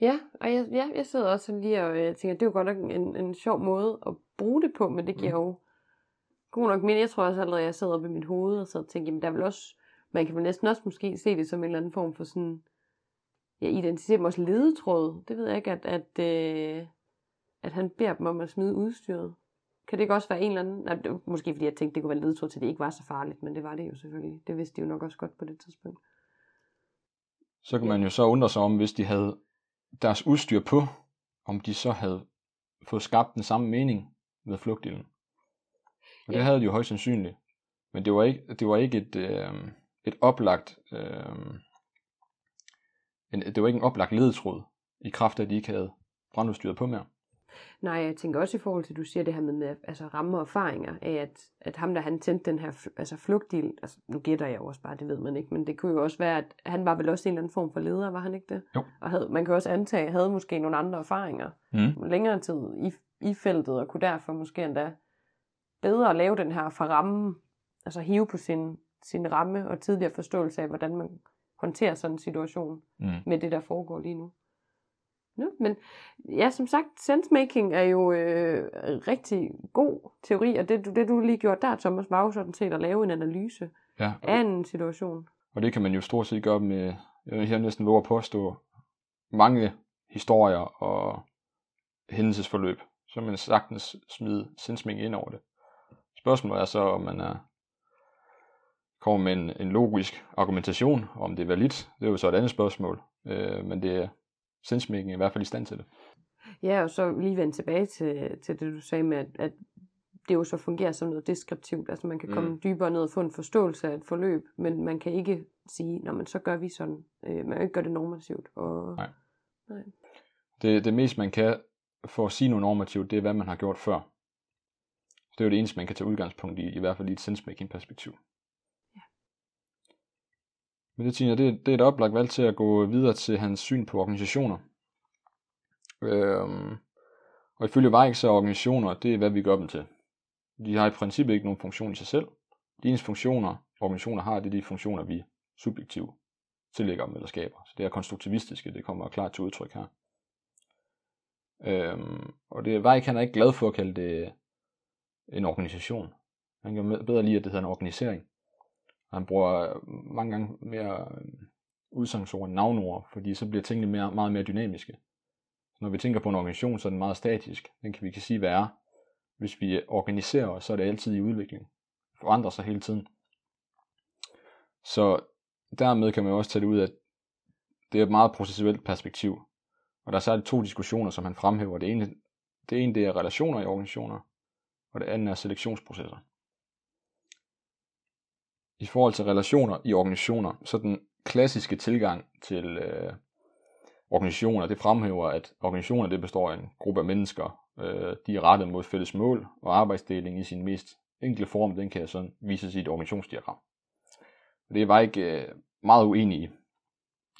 Ja, og jeg, ja, jeg sidder også sådan lige og øh, tænker, det er jo godt nok en, en sjov måde at bruge det på, men det giver mm. jo god nok mening. Jeg tror også allerede, jeg sidder oppe i mit hoved og så tænker, jamen der er vel også, man kan vel næsten også måske se det som en eller anden form for sådan, ja, identitet, også ledetråd. Det ved jeg ikke, at, at, øh, at han beder dem om at smide udstyret. Kan det ikke også være en eller anden... Nej, det var måske fordi jeg tænkte, det kunne være ledtråd til, at det ikke var så farligt, men det var det jo selvfølgelig. Det vidste de jo nok også godt på det tidspunkt. Så kan man jo så undre sig om, hvis de havde deres udstyr på, om de så havde fået skabt den samme mening ved flugtdelen. Og det Ja. havde de jo højst sandsynligt. Men det var ikke, det var ikke et, øh, et oplagt, øh, en, det var ikke en oplagt ledetråd, i kraft af, at de ikke havde brandudstyret på mere. Nej, jeg tænker også i forhold til, at du siger det her med, med altså ramme og erfaringer af, at, at ham, der han tændte den her altså flugtdil, altså nu gætter jeg jo også bare, det ved man ikke, men det kunne jo også være, at han var vel også en eller anden form for leder, var han ikke det? Jo. Og havde, man kan også antage, at havde måske nogle andre erfaringer, Mm. længere tid i, i feltet, og kunne derfor måske endda bedre lave den her fra rammen, altså hive på sin, sin ramme og tidligere forståelse af, hvordan man håndterer sådan en situation Mm. med det, der foregår lige nu. Nå, men ja, som sagt, sensemaking er jo øh, rigtig god teori, og det, du- det du lige gjorde der, Thomas, var jo sådan set at lave en analyse Ja, af en situation. og det kan man jo stort set gøre med, jeg vil her næsten våge at påstå, mange historier og hændelsesforløb, så man sagtens smide sindsmæng ind over det. Spørgsmålet er så, om man er, kommer med en, en logisk argumentation, og om det er validt. Det er jo så et andet spørgsmål, øh, men det sindsmækken i hvert fald i stand til det. Ja, og så lige vende tilbage til, til det, du sagde med, at, at det jo så fungerer som noget deskriptivt. Altså man kan komme Mm. dybere ned og få en forståelse af et forløb, men man kan ikke sige, Nå, men så gør vi sådan. Øh, man kan ikke gøre det normativt. Og, Nej. nej. det. Det mest man kan for at sige noget normativt, det er, hvad man har gjort før. Det er jo det eneste, man kan tage udgangspunkt i, i hvert fald i et sensmaking perspektiv. Men det, Tina, det, det er et oplagt valg til at gå videre til hans syn på organisationer. Øhm, og ifølge Weik, så er organisationer, det er hvad vi gør dem til. De har i princippet ikke nogen funktion i sig selv. De eneste funktioner, organisationer har, det er de funktioner, vi subjektivt tillægger dem eller skaber. Så det er konstruktivistiske, det kommer klart til udtryk her. Øhm, og det Weik, han er ikke glad for at kalde det en organisation. Han kan bedre lide, at det hedder en organisering. Han bruger øh, mange gange mere øh, udsangsord end navnord, fordi så bliver tingene mere, meget mere dynamiske. Så når vi tænker på en organisation, så er den meget statisk. Den kan vi kan sige, hvad er. Hvis vi øh, organiserer os, så er det altid i udvikling. Forandrer sig hele tiden. Så dermed kan man jo også tage det ud, at det er et meget processuelt perspektiv. Og der er særligt to diskussioner, som han fremhæver. Det ene, det ene det er relationer i organisationer, og det andet er selektionsprocesser. I forhold til relationer i organisationer, så den klassiske tilgang til øh, organisationer, det fremhæver, at organisationer det består af en gruppe af mennesker. Øh, de er rettet mod fælles mål, og arbejdsdeling i sin mest enkle form, den kan sådan vises i et organisationsdiagram. Det var ikke øh, meget uenig i.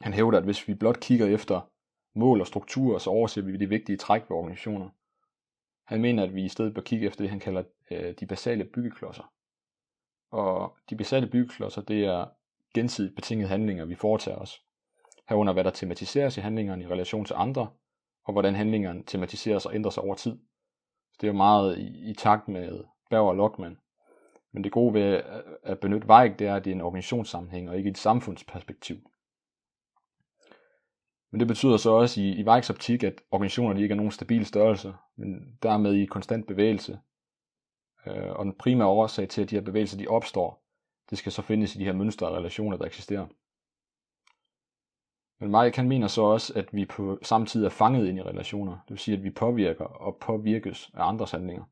Han hævder, at hvis vi blot kigger efter mål og strukturer, så overser vi de vigtige træk ved organisationer. Han mener, at vi i stedet bør kigge efter det, han kalder øh, de basale byggeklodser. Og de besatte byggeklodser, det er gensidigt betingede handlinger, vi foretager os. Herunder hvad der tematiseres i handlingerne i relation til andre, og hvordan handlingerne tematiseres og ændrer sig over tid. Så det er jo meget i, i takt med Berg og Lockman. Men det gode ved at, benytte Weik, det er, at det er en organisationssammenhæng og ikke et samfundsperspektiv. Men det betyder så også i, i Weiks optik, at organisationerne ikke er nogen stabil størrelse, men dermed i konstant bevægelse. Øh, og den primære årsag til, at de her bevægelser de opstår, det skal så findes i de her mønstre og relationer, der eksisterer. Men Mike kan mener så også, at vi på samme tid er fanget ind i relationer. Det vil sige, at vi påvirker og påvirkes af andres handlinger.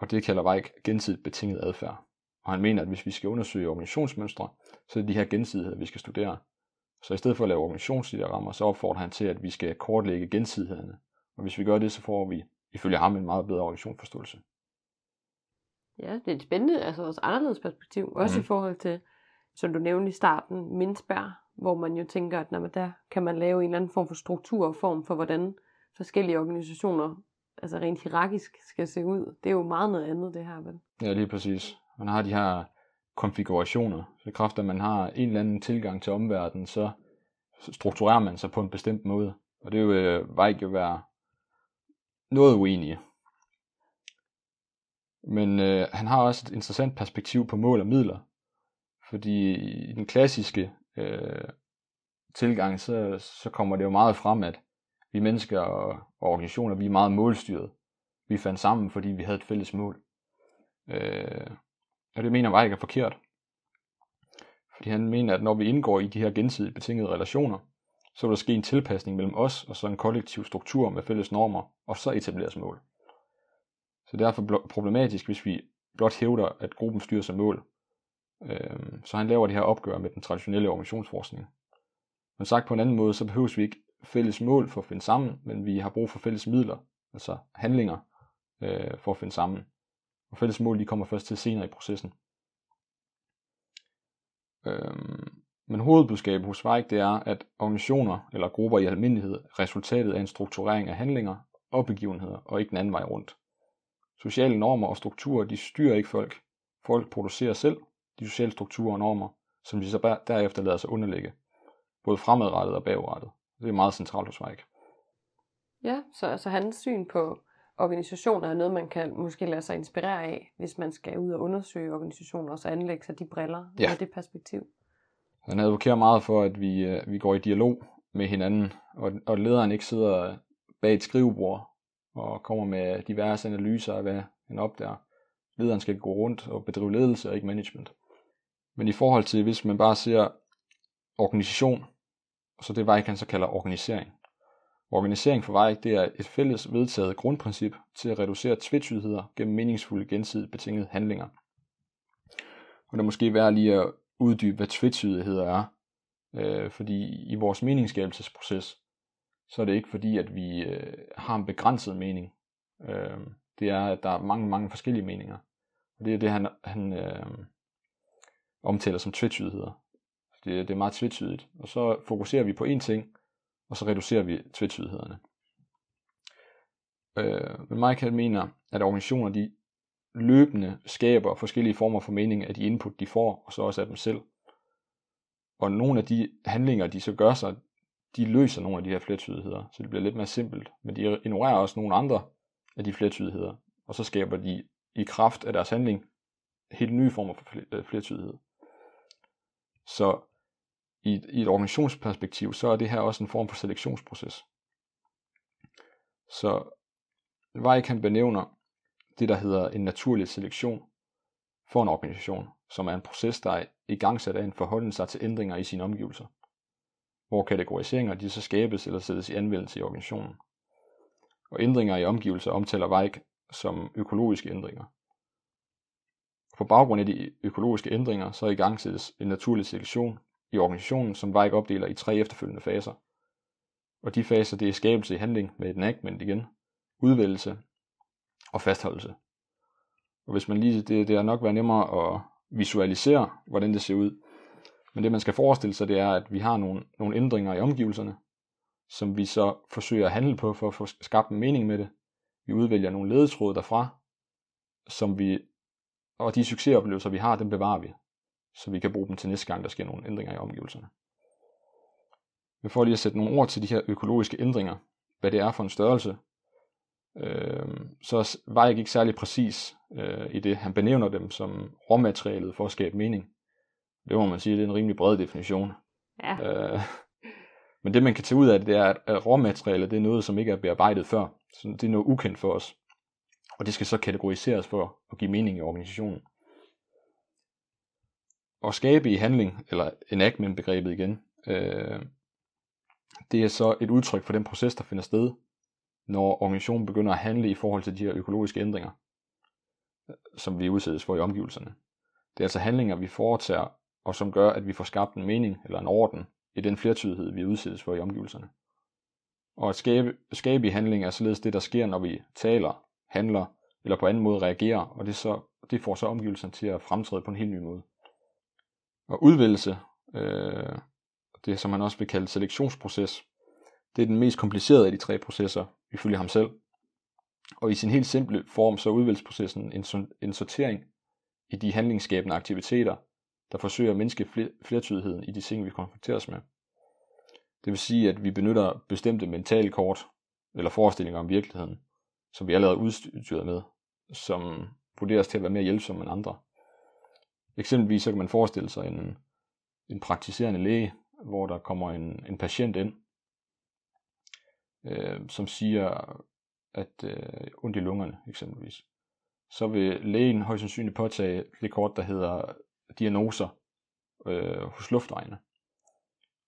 Og det kalder Weik gensidigt betinget adfærd. Og han mener, at hvis vi skal undersøge organisationsmønstre, så er det de her gensidigheder, vi skal studere. Så i stedet for at lave organisationsdiagrammer, så opfordrer han til, at vi skal kortlægge gensidighederne. Og hvis vi gør det, så får vi ifølge ham en meget bedre organisationsforståelse. Ja, det er et spændende, altså også anderledes perspektiv. Også Mhm. mm. i forhold til, som du nævnte i starten, Mindsberg, hvor man jo tænker, at når man der kan man lave en eller anden form for struktur og form for, hvordan forskellige organisationer, altså rent hierarkisk, skal se ud. Det er jo meget noget andet, det her, vel? Ja, lige præcis. Man har de her konfigurationer. Så kraft af, at man har en eller anden tilgang til omverdenen, så strukturerer man sig på en bestemt måde. Og det vil øh, Weik jo være noget uenig. Men øh, han har også et interessant perspektiv på mål og midler. Fordi i den klassiske øh, tilgang, så, så kommer det jo meget frem, at vi mennesker og, og organisationer, vi er meget målstyret. vi fandt sammen, fordi vi havde et fælles mål. Øh, og det mener Weik er forkert. Fordi han mener, at når vi indgår i de her gensidigt betingede relationer, så vil der ske en tilpasning mellem os og så en kollektiv struktur med fælles normer, og så etableres mål. Så det er derfor problematisk, hvis vi blot hævder, at gruppen styrer sig mål. Øhm, så han laver det her opgør med den traditionelle organisationsforskning. Men sagt på en anden måde, så behøves vi ikke fælles mål for at finde sammen, men vi har brug for fælles midler, altså handlinger, øh, for at finde sammen. Og fælles mål de kommer først til senere i processen. Øhm, men hovedbudskabet hos Weik det er, at organisationer eller grupper i almindelighed er resultatet af en strukturering af handlinger og begivenheder, og ikke den anden vej rundt. Sociale normer og strukturer, de styrer ikke folk. Folk producerer selv de sociale strukturer og normer, som de så derefter lader sig underlægge, både fremadrettet og bagrettet. Det er meget centralt hos Weik. Ja, så altså hans syn på organisationer er noget, man kan måske lade sig inspirere af, hvis man skal ud og undersøge organisationer, og så anlægge sig de briller ja. med det perspektiv. Han advokerer meget for, at vi, øh, vi går i dialog med hinanden, og, og lederen ikke sidder bag et skrivebord og kommer med diverse analyser af, hvad han opdager. Lederen skal gå rundt og bedrive ledelse og ikke management. Men i forhold til, hvis man bare ser organisation, så det var ikke han så kalder organisering, Organisering for Weik det er et fælles vedtaget grundprincip til at reducere tvetydigheder gennem meningsfulde gensidigt betingede handlinger. Og det er måske værd lige at uddybe, hvad tvetydigheder er. Øh, fordi i vores meningsskabelsesproces, så er det ikke fordi, at vi øh, har en begrænset mening. Øh, det er, at der er mange, mange forskellige meninger. Og det er det, han, han øh, omtaler som tvetydigheder. Det, det er meget tvetydigt. Og så fokuserer vi på én ting, og så reducerer vi tvetydighederne. Øh, men Michael mener, at organisationer de løbende skaber forskellige former for mening af de input, de får, og så også af dem selv. Og nogle af de handlinger, de så gør sig, de løser nogle af de her flertydigheder, så det bliver lidt mere simpelt. Men de ignorerer også nogle andre af de flertydigheder, og så skaber de i kraft af deres handling helt nye former for øh, flertydighed. Så i et, i et organisationsperspektiv, så er det her også en form for selektionsproces. Så Weik kan benævner det, der hedder en naturlig selektion for en organisation, som er en proces, der er i gang sat af en forholden sig til ændringer i sine omgivelser, hvor kategoriseringer de så skabes eller sættes i anvendelse i organisationen. Og ændringer i omgivelser omtaler Weik som økologiske ændringer. På baggrund af de økologiske ændringer, så i gang sættes en naturlig selektion i organisationen, som Weik opdeler i tre efterfølgende faser. Og de faser, det er skabelse i handling med et enactment igen, udvælgelse og fastholdelse. Og hvis man lige, det, det har nok været nemmere at visualisere, hvordan det ser ud. Men det man skal forestille sig, det er, at vi har nogle, nogle ændringer i omgivelserne, som vi så forsøger at handle på for at få skabt en mening med det. Vi udvælger nogle ledetråde derfra, som vi, og de succesoplevelser, vi har, dem bevarer vi så vi kan bruge dem til næste gang, der sker nogle ændringer i omgivelserne. Vi får lige at sætte nogle ord til de her økologiske ændringer, hvad det er for en størrelse, øh, så var jeg ikke særlig præcis øh, i det. Han benævner dem som råmaterialet for at skabe mening. Det må man sige, det er en rimelig bred definition. Ja. Øh, men det man kan tage ud af det, det er, at råmaterialet det er noget, som ikke er bearbejdet før. Så det er noget ukendt for os. Og det skal så kategoriseres for at give mening i organisationen at skabe i handling, eller enactment-begrebet igen, øh, det er så et udtryk for den proces, der finder sted, når organisationen begynder at handle i forhold til de her økologiske ændringer, som vi udsættes for i omgivelserne. Det er altså handlinger, vi foretager, og som gør, at vi får skabt en mening eller en orden i den flertydighed, vi udsættes for i omgivelserne. Og at skabe, skabe i handling er således det, der sker, når vi taler, handler eller på anden måde reagerer, og det, så, det får så omgivelserne til at fremtræde på en helt ny måde. Og udvælgelse, øh, det som man også vil kalde selektionsproces, det er den mest komplicerede af de tre processer, ifølge ham selv. Og i sin helt simple form, så udvælgsprocessen en, en sortering i de handlingsskabende aktiviteter, der forsøger at mindske flertydigheden i de ting, vi konfronteres med. Det vil sige, at vi benytter bestemte mentale kort eller forestillinger om virkeligheden, som vi allerede er udstyret med, som vurderes til at være mere hjælpsomme end andre. Eksempelvis så kan man forestille sig en, en praktiserende læge, hvor der kommer en, en patient ind, øh, som siger, at øh, ondt i lungerne eksempelvis, så vil lægen højst sandsynligt påtage det kort, der hedder diagnoser øh, hos luftvejene.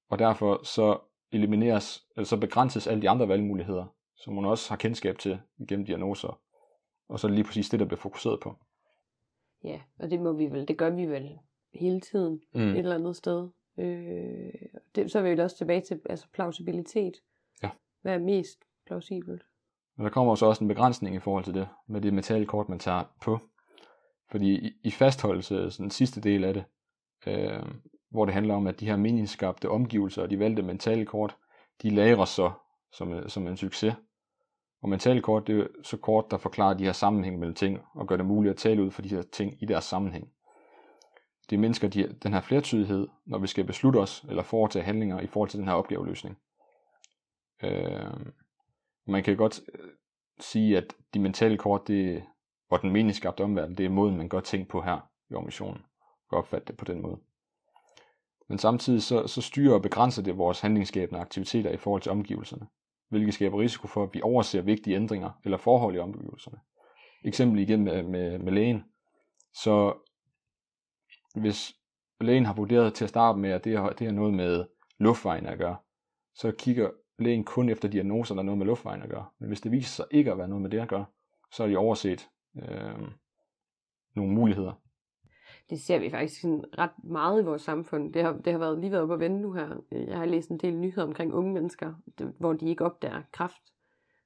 Og derfor så elimineres, eller så begrænses alle de andre valgmuligheder, som man også har kendskab til gennem diagnoser. Og så er lige præcis det, der bliver fokuseret på. Ja, og det må vi vel, det gør vi vel hele tiden mm. et eller andet sted. Øh, det, så er vi jo også tilbage til altså plausibilitet. Hvad er mest plausibelt? Men der kommer så også en begrænsning i forhold til det, med det metalkort, man tager på. Fordi i, i fastholdelse, sådan den sidste del af det, øh, hvor det handler om, at de her meningsskabte omgivelser og de valgte mentale kort, de lagres så som, øh, som en succes. Og mentale kort, det er så kort, der forklarer de her sammenhæng mellem ting, og gør det muligt at tale ud for de her ting i deres sammenhæng. Det mindsker de, den her flertydighed, når vi skal beslutte os eller foretage handlinger i forhold til den her opgaveløsning. Øh, man kan godt øh, sige, at de mentale kort, det, og den meningsskabte omverden, det er måden, man godt tænker på her i organisationen. Godt opfatte det på den måde. Men samtidig så, så styrer og begrænser det vores handlingsskabende aktiviteter i forhold til omgivelserne, hvilket skaber risiko for, at vi overser vigtige ændringer eller forhold i omgivelserne. Eksempel igen med, med, med lægen. Så hvis lægen har vurderet til at starte med, at det har, det har noget med luftvejen at gøre, så kigger lægen kun efter diagnoser, der er noget med luftvejen at gøre. Men hvis det viser sig ikke at være noget med det at gøre, så er de overset øh, nogle muligheder. Det ser vi faktisk sådan ret meget i vores samfund. Det har, det har været lige været op at vende nu her. Jeg har læst en del nyheder omkring unge mennesker, hvor de ikke opdager kraft.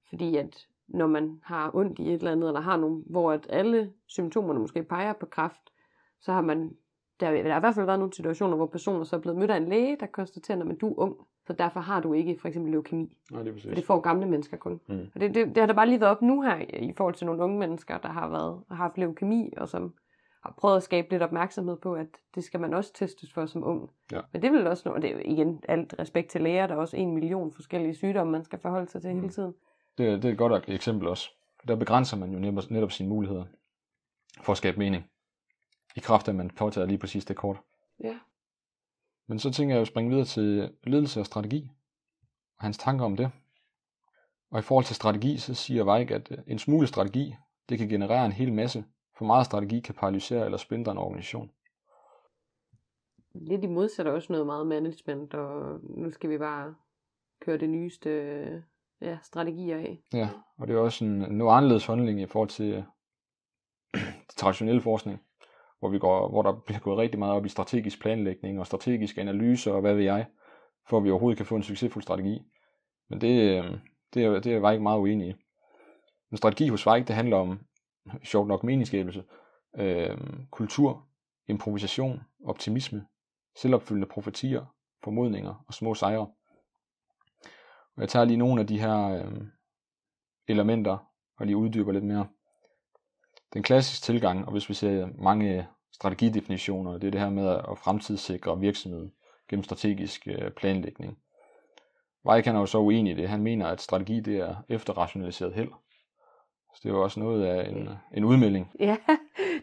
Fordi at når man har ondt i et eller andet, eller har nogle, hvor at alle symptomerne måske peger på kraft, så har man, der, der har i hvert fald været nogle situationer, hvor personer så er blevet mødt af en læge, der konstaterer, at du er ung, så derfor har du ikke for eksempel leukemi. Nej, det er præcis. For det får gamle mennesker kun. Mm. Og det, det, det har der bare lige været op nu her, i forhold til nogle unge mennesker, der har, været, har haft leukemi, og som har prøvet at skabe lidt opmærksomhed på, at det skal man også testes for som ung. Ja. Men det vil også nå, og det er igen alt respekt til læger, der er også en million forskellige sygdomme, man skal forholde sig til mm. hele tiden. Det, det er et godt eksempel også. Der begrænser man jo netop, netop sine muligheder for at skabe mening. I kraft af, at man påtager lige præcis det kort. Ja. Men så tænker jeg at springe videre til ledelse og strategi, og hans tanker om det. Og i forhold til strategi, så siger Weik, at øh, en smule strategi, det kan generere en hel masse. For meget strategi kan paralysere eller splindre en organisation. Lidt i modsat også noget meget management, og nu skal vi bare køre det nyeste ja, strategier af. Ja, og det er også en noget anderledes holdning i forhold til traditionelle forskning hvor, vi går, hvor der bliver gået rigtig meget op i strategisk planlægning og strategisk analyse og hvad ved jeg, for at vi overhovedet kan få en succesfuld strategi. Men det, øhm, det, er, det er jeg ikke meget uenig i. En strategi hos Vejk, det handler om, sjovt nok, meningsskabelse, øh, kultur, improvisation, optimisme, selvopfyldende profetier, formodninger og små sejre. Og jeg tager lige nogle af de her øh, elementer og lige uddyber lidt mere. Den klassiske tilgang, og hvis vi ser mange strategidefinitioner, det er det her med at fremtidssikre virksomheden gennem strategisk øh, planlægning. Weik er jo så uenig i det. Han mener, at strategi det er efterrationaliseret held. Så det er jo også noget af en, en udmelding. Ja,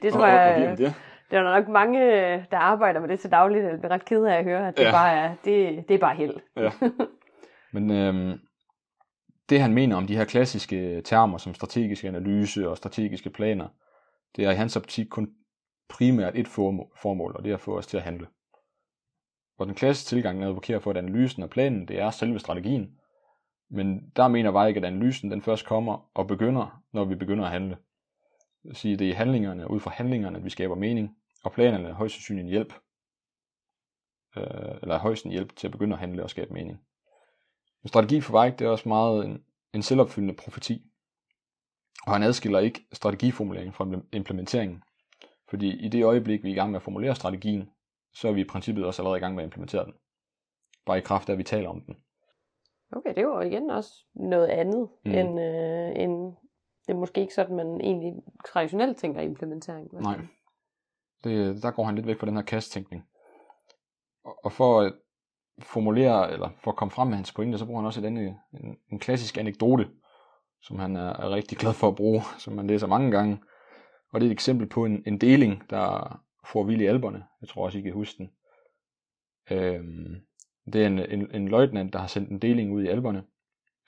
det tror og, jeg, og det. der er nok mange, der arbejder med det til dagligt, der bliver ret ked af at høre, at det, ja. bare er, det, det er bare held. Ja. Men øhm, det han mener om de her klassiske termer som strategisk analyse og strategiske planer, det er i hans optik kun primært et formål, og det er at få os til at handle. Og den klassiske tilgang advokerer for, at analysen og planen, det er selve strategien, men der mener bare ikke, at analysen den først kommer og begynder, når vi begynder at handle. Det vil sige, det er i handlingerne, ud fra handlingerne, at vi skaber mening, og planerne er højst sandsynligt en hjælp, øh, eller højst en hjælp til at begynde at handle og skabe mening. En strategi for Weik, det er også meget en, en selvopfyldende profeti. Og han adskiller ikke strategiformuleringen fra implementeringen. Fordi i det øjeblik, vi er i gang med at formulere strategien, så er vi i princippet også allerede i gang med at implementere den. Bare i kraft af, at vi taler om den. Okay, det var igen også noget andet, mm. end, øh, end det er måske ikke sådan, man egentlig traditionelt tænker implementering. Nej, det, der går han lidt væk fra den her kasttænkning. Og, og for at formulere, eller for at komme frem med hans pointe, så bruger han også et andet, en, en klassisk anekdote, som han er, er rigtig glad for at bruge, som man læser mange gange. Og det er et eksempel på en, en deling, der får vild i alberne. Jeg tror også, I kan huske den. Øhm, det er en, en, en løjtnant, der har sendt en deling ud i alberne.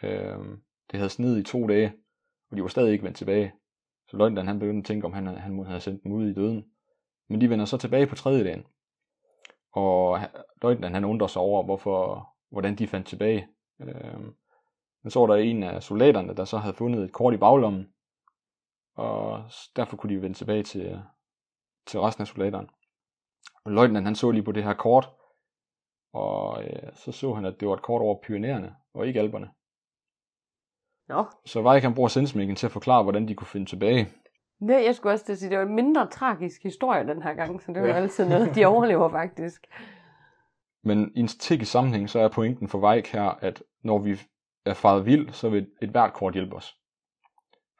Øhm, det havde sneet i to dage, og de var stadig ikke vendt tilbage. Så løjtnanten han begyndte at tænke, om han, han må have sendt dem ud i døden. Men de vender så tilbage på tredje dagen. Og løjtnanten han undrer sig over, hvorfor, hvordan de fandt tilbage. Øhm, men så var der en af soldaterne, der så havde fundet et kort i baglommen, og derfor kunne de vende tilbage til, til resten af soldaterne. Og løjtnanten han så lige på det her kort, og øh, så så han, at det var et kort over Pyreneerne, og ikke alberne. Nå. Så var ikke han bruger sensmækken til at forklare, hvordan de kunne finde tilbage. Nej, jeg skulle også til at sige, det var en mindre tragisk historie den her gang, så det var ja. altid noget, de overlever faktisk. Men i en strategisk sammenhæng, så er pointen for Weik her, at når vi er faret vild, så vil et hvert kort hjælpe os.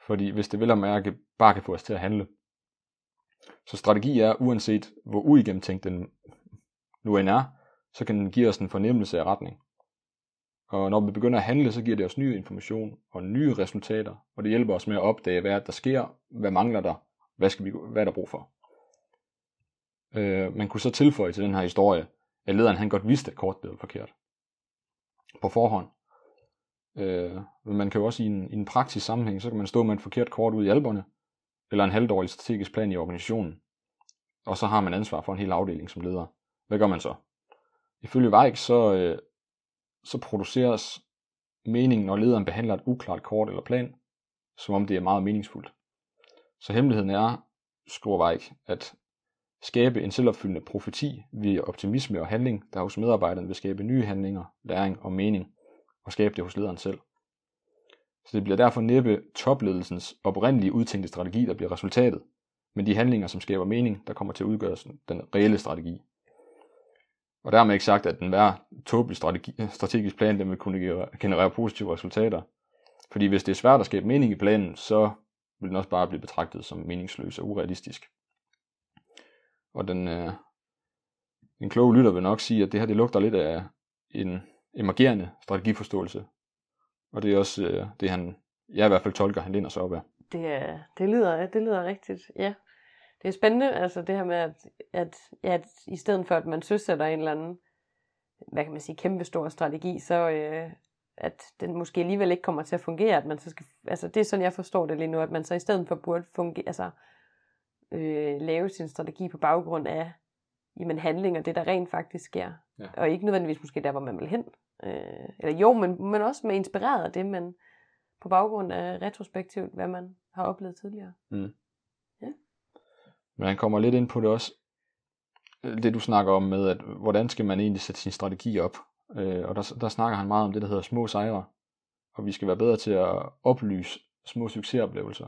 Fordi hvis det vil at mærke, bare kan få os til at handle. Så strategi er, uanset hvor uigennemtænkt den nu end er, så kan den give os en fornemmelse af retning. Og når vi begynder at handle, så giver det os ny information og nye resultater, og det hjælper os med at opdage, hvad der sker, hvad mangler der, hvad, skal vi, hvad er der brug for. Øh, man kunne så tilføje til den her historie, at lederen han godt vidste, at kortet blev forkert. På forhånd. Øh, men man kan jo også i en, i en praktisk sammenhæng, så kan man stå med et forkert kort ud i alberne, eller en halvdårlig strategisk plan i organisationen, og så har man ansvar for en hel afdeling som leder. Hvad gør man så? Ifølge Weik, så, øh, så produceres meningen, når lederen behandler et uklart kort eller plan, som om det er meget meningsfuldt. Så hemmeligheden er, skriver Weik, at skabe en selvopfyldende profeti via optimisme og handling, der hos medarbejderne vil skabe nye handlinger, læring og mening, og skabe det hos lederen selv. Så det bliver derfor næppe topledelsens oprindelige udtænkte strategi, der bliver resultatet, men de handlinger, som skaber mening, der kommer til at udgøre den reelle strategi. Og dermed ikke sagt, at den hver tåbelig strategi, strategisk plan, den vil kunne generere positive resultater. Fordi hvis det er svært at skabe mening i planen, så vil den også bare blive betragtet som meningsløs og urealistisk. Og den, øh, en klog lytter vil nok sige, at det her det lugter lidt af en emergerende strategiforståelse. Og det er også øh, det, han, jeg i hvert fald tolker, han lænder sig op af. Det, det, lyder, det lyder rigtigt, ja. Det er spændende, altså det her med, at, at, at i stedet for, at man søsætter en eller anden, hvad kan man sige, kæmpe stor strategi, så øh, at den måske alligevel ikke kommer til at fungere, at man så skal, altså det er sådan, jeg forstår det lige nu, at man så i stedet for burde fungere, altså øh, lave sin strategi på baggrund af jamen, handlinger, det der rent faktisk sker, ja. og ikke nødvendigvis måske der, hvor man vil hen. Øh, eller jo, men, men også med inspireret af det, men på baggrund af retrospektivt, hvad man har oplevet tidligere. Mm. Ja. Men han kommer lidt ind på det også, det du snakker om med, at hvordan skal man egentlig sætte sin strategi op? Øh, og der, der snakker han meget om det, der hedder små sejre. Og vi skal være bedre til at oplyse små succesoplevelser.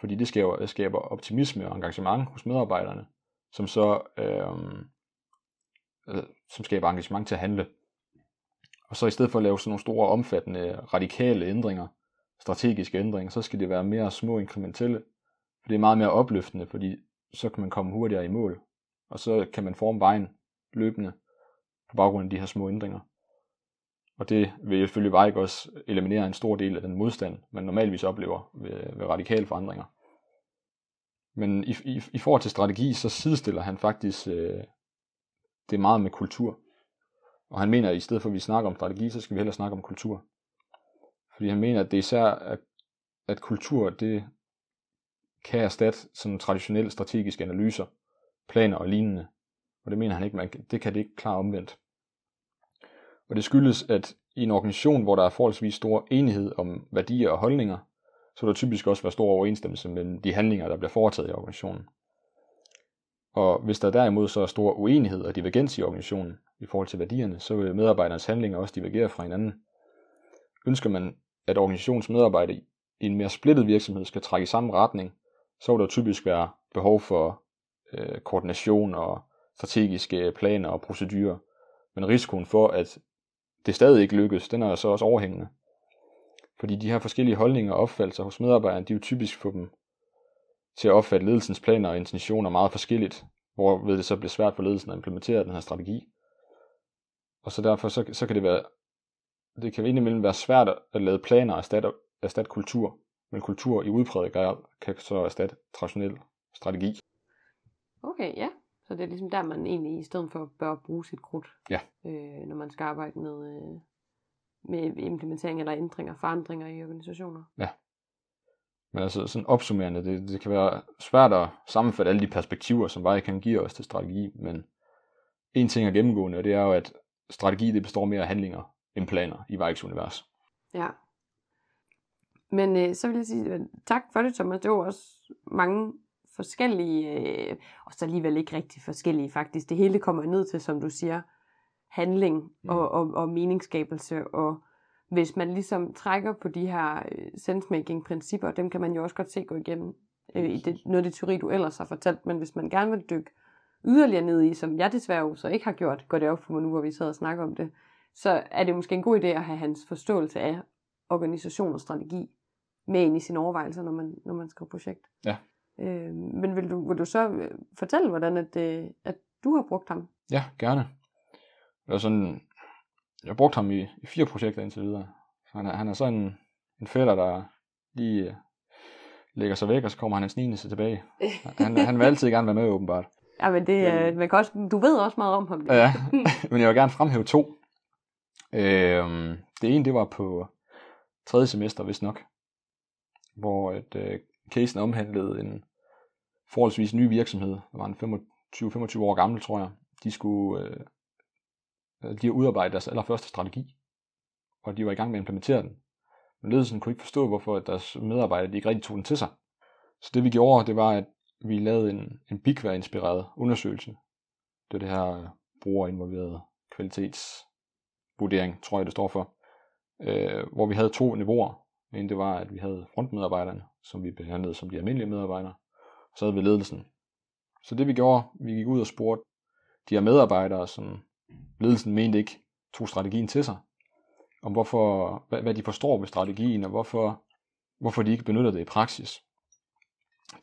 Fordi det skaber, skaber optimisme og engagement hos medarbejderne, som så øh, som skaber engagement til at handle. Og så i stedet for at lave sådan nogle store, omfattende, radikale ændringer, strategiske ændringer, så skal det være mere små inkrementelle. For det er meget mere opløftende, fordi så kan man komme hurtigere i mål. Og så kan man forme vejen løbende på baggrund af de her små ændringer. Og det vil ifølge ikke også eliminere en stor del af den modstand, man normalvis oplever ved, ved radikale forandringer. Men i, i, i forhold til strategi, så sidestiller han faktisk øh, det meget med kultur. Og han mener, at i stedet for at vi snakker om strategi, så skal vi hellere snakke om kultur. Fordi han mener, at det er især, at, at kultur, det kan erstatte sådan traditionelle strategiske analyser, planer og lignende. Og det mener han ikke, man, det kan det ikke klare omvendt. Og det skyldes, at i en organisation, hvor der er forholdsvis stor enighed om værdier og holdninger, så vil der typisk også være stor overensstemmelse mellem de handlinger, der bliver foretaget i organisationen. Og hvis der derimod så er stor uenighed og divergens i organisationen i forhold til værdierne, så vil medarbejdernes handlinger også divergere fra hinanden. Ønsker man, at organisationens medarbejdere i en mere splittet virksomhed skal trække i samme retning, så vil der typisk være behov for øh, koordination og strategiske planer og procedurer. Men risikoen for, at det stadig ikke lykkes, den er så også overhængende. Fordi de her forskellige holdninger og opfattelser hos medarbejderne, de vil typisk få dem til at opfatte ledelsens planer og intentioner meget forskelligt, hvorved det så bliver svært for ledelsen at implementere den her strategi. Og så derfor så, så kan det være, det kan indimellem være svært at lave planer og erstatte, erstatte kultur, men kultur i udpræget grad kan så erstatte traditionel strategi. Okay, ja. Så det er ligesom der, man egentlig i stedet for bør bruge sit krudt, ja. øh, når man skal arbejde med, øh, med implementering eller ændringer, forandringer i organisationer. Ja. Men altså sådan opsummerende, det, det kan være svært at sammenfatte alle de perspektiver, som bare kan give os til strategi, men en ting er gennemgående, og det er jo, at strategi det består mere af handlinger end planer i Vikes univers. Ja. Men øh, så vil jeg sige øh, tak for det, Thomas. Det var også mange forskellige, øh, og så alligevel ikke rigtig forskellige faktisk. Det hele kommer ned til, som du siger, handling og, og, og meningsskabelse, og hvis man ligesom trækker på de her øh, sensemaking-principper, dem kan man jo også godt se gå igennem øh, i det, noget af det teori, du ellers har fortalt, men hvis man gerne vil dykke yderligere ned i, som jeg desværre jo så ikke har gjort, går det op for mig nu, hvor vi sidder og snakker om det, så er det måske en god idé at have hans forståelse af organisation og strategi med ind i sine overvejelser, når man, når man skriver projekt. Ja. Øh, men vil du, vil du så øh, fortælle, hvordan at, øh, at du har brugt ham? Ja, gerne. Det var sådan, jeg har brugt ham i, i fire projekter indtil videre. Så han er, han er sådan en, en fætter, der lige øh, lægger sig væk, og så kommer han en snigende sig tilbage. Han, han vil altid gerne være med, åbenbart. Ja, men det, Men- øh, man kan også, du ved også meget om ham. Ja, men jeg vil gerne fremhæve to. Øhm, det ene, det var på tredje semester, vist nok, hvor et, øh, casen omhandlede en forholdsvis ny virksomhed. Der var en 25-25 år gammel, tror jeg. De skulle øh, Øh, de har udarbejdet deres allerførste strategi, og de var i gang med at implementere den. Men ledelsen kunne ikke forstå, hvorfor deres medarbejdere de ikke rigtig tog den til sig. Så det vi gjorde, det var, at vi lavede en, en Bigware-inspireret undersøgelse. Det er det her øh, brugerinvolveret kvalitetsvurdering, tror jeg det står for. Øh, hvor vi havde to niveauer. En det var, at vi havde frontmedarbejderne, som vi behandlede som de almindelige medarbejdere. Og så havde vi ledelsen. Så det vi gjorde, vi gik ud og spurgte de her medarbejdere, som ledelsen mente ikke tog strategien til sig, om hvorfor, hvad, hvad de forstår ved strategien, og hvorfor, hvorfor de ikke benytter det i praksis.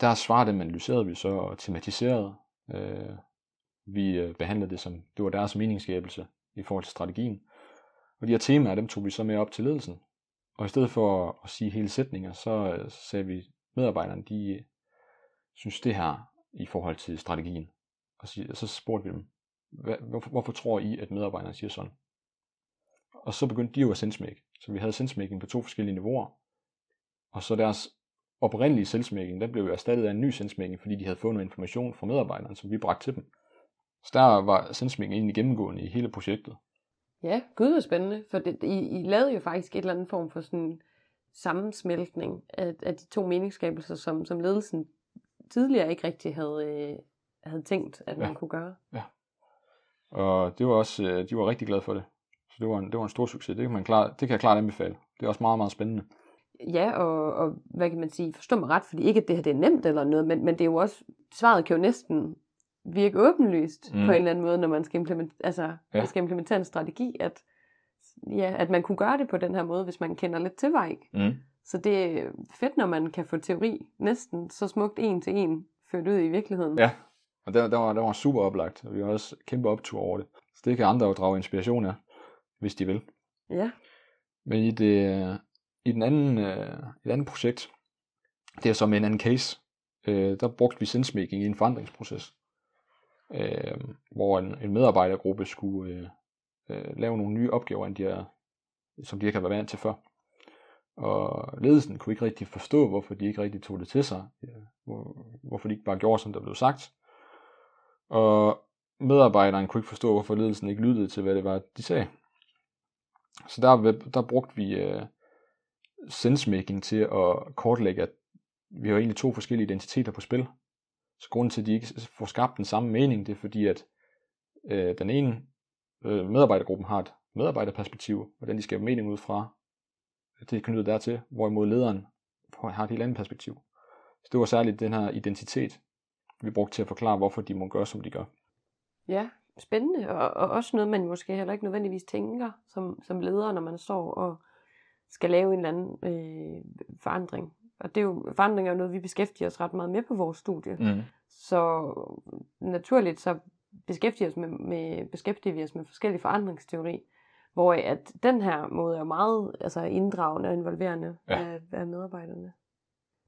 Der svarer dem analyserede vi så og tematiserede. Øh, vi øh, behandlede det som, det var deres meningsskabelse i forhold til strategien. Og de her temaer, dem tog vi så med op til ledelsen. Og i stedet for at, sige hele sætninger, så øh, så sagde vi, medarbejderne, de synes det her i forhold til strategien. Og så spurgte vi dem, hvad, hvorfor, hvorfor tror I, at medarbejderne siger sådan? Og så begyndte de jo at sensmake. Så vi havde sensmaking på to forskellige niveauer. Og så deres oprindelige sensmaking, den blev jo erstattet af en ny sensmaking, fordi de havde fået noget information fra medarbejderne, som vi bragte til dem. Så der var sensmaking egentlig gennemgående i hele projektet. Ja, gud hvor spændende, for det, I, I lavede jo faktisk et eller andet form for sådan sammensmeltning af, af de to meningsskabelser, som, som ledelsen tidligere ikke rigtig havde, øh, havde tænkt, at man Ja. kunne gøre. Og det var også, øh, de var rigtig glade for det. Så det var en, det var en stor succes. Det kan, man klart, det kan jeg klart anbefale. Det er også meget, meget spændende. Ja, og, og hvad kan man sige, forstå mig ret, fordi ikke at det her det er nemt eller noget, men, men det er jo også, svaret kan jo næsten virke åbenlyst mm. Mm. på en eller anden måde, når man skal, implement, altså. Ja. skal implementere en strategi, at, ja, at man kunne gøre det på den her måde, hvis man kender lidt til vej. Mm. Så det er fedt, når man kan få teori næsten så smukt en til en ført ud i virkeligheden. Ja, og der, der, var, der var super oplagt, og vi har også kæmpe optur over det. Så det kan andre jo drage inspiration af, hvis de vil. ja. Men i, det, i den anden, øh, et andet projekt, det er så med en anden case, øh, der brugte vi sensemaking i en forandringsproces, øh, hvor en, en medarbejdergruppe skulle øh, øh, lave nogle nye opgaver, end de er, som de ikke har været vant til før. Og ledelsen kunne ikke rigtig forstå, hvorfor de ikke rigtig tog det til sig, øh, hvor, hvorfor de ikke bare gjorde, som der blev sagt. Og medarbejderen kunne ikke forstå, hvorfor ledelsen ikke lyttede til, hvad det var, de sagde. Så der, der brugte vi øh, sensemaking til at kortlægge, at vi har egentlig to forskellige identiteter på spil. Så grunden til, at de ikke får skabt den samme mening, det er fordi, at øh, den ene øh, medarbejdergruppen har et medarbejderperspektiv, hvordan de skaber mening ud fra, det er knyttet dertil, hvorimod lederen har et helt andet perspektiv. Så det var særligt den her identitet, vi brugte til at forklare, hvorfor de må gøre, som de gør. Ja, spændende, og, og også noget, man måske heller ikke nødvendigvis tænker som, som leder, når man står og skal lave en eller anden øh, forandring. Og det er jo, forandring er jo noget, vi beskæftiger os ret meget med på vores studie. Mm. Så naturligt så beskæftiger, os med, med, beskæftiger vi os med forskellige forandringsteori, hvor at den her måde er meget altså, inddragende og involverende Ja. af, af medarbejderne.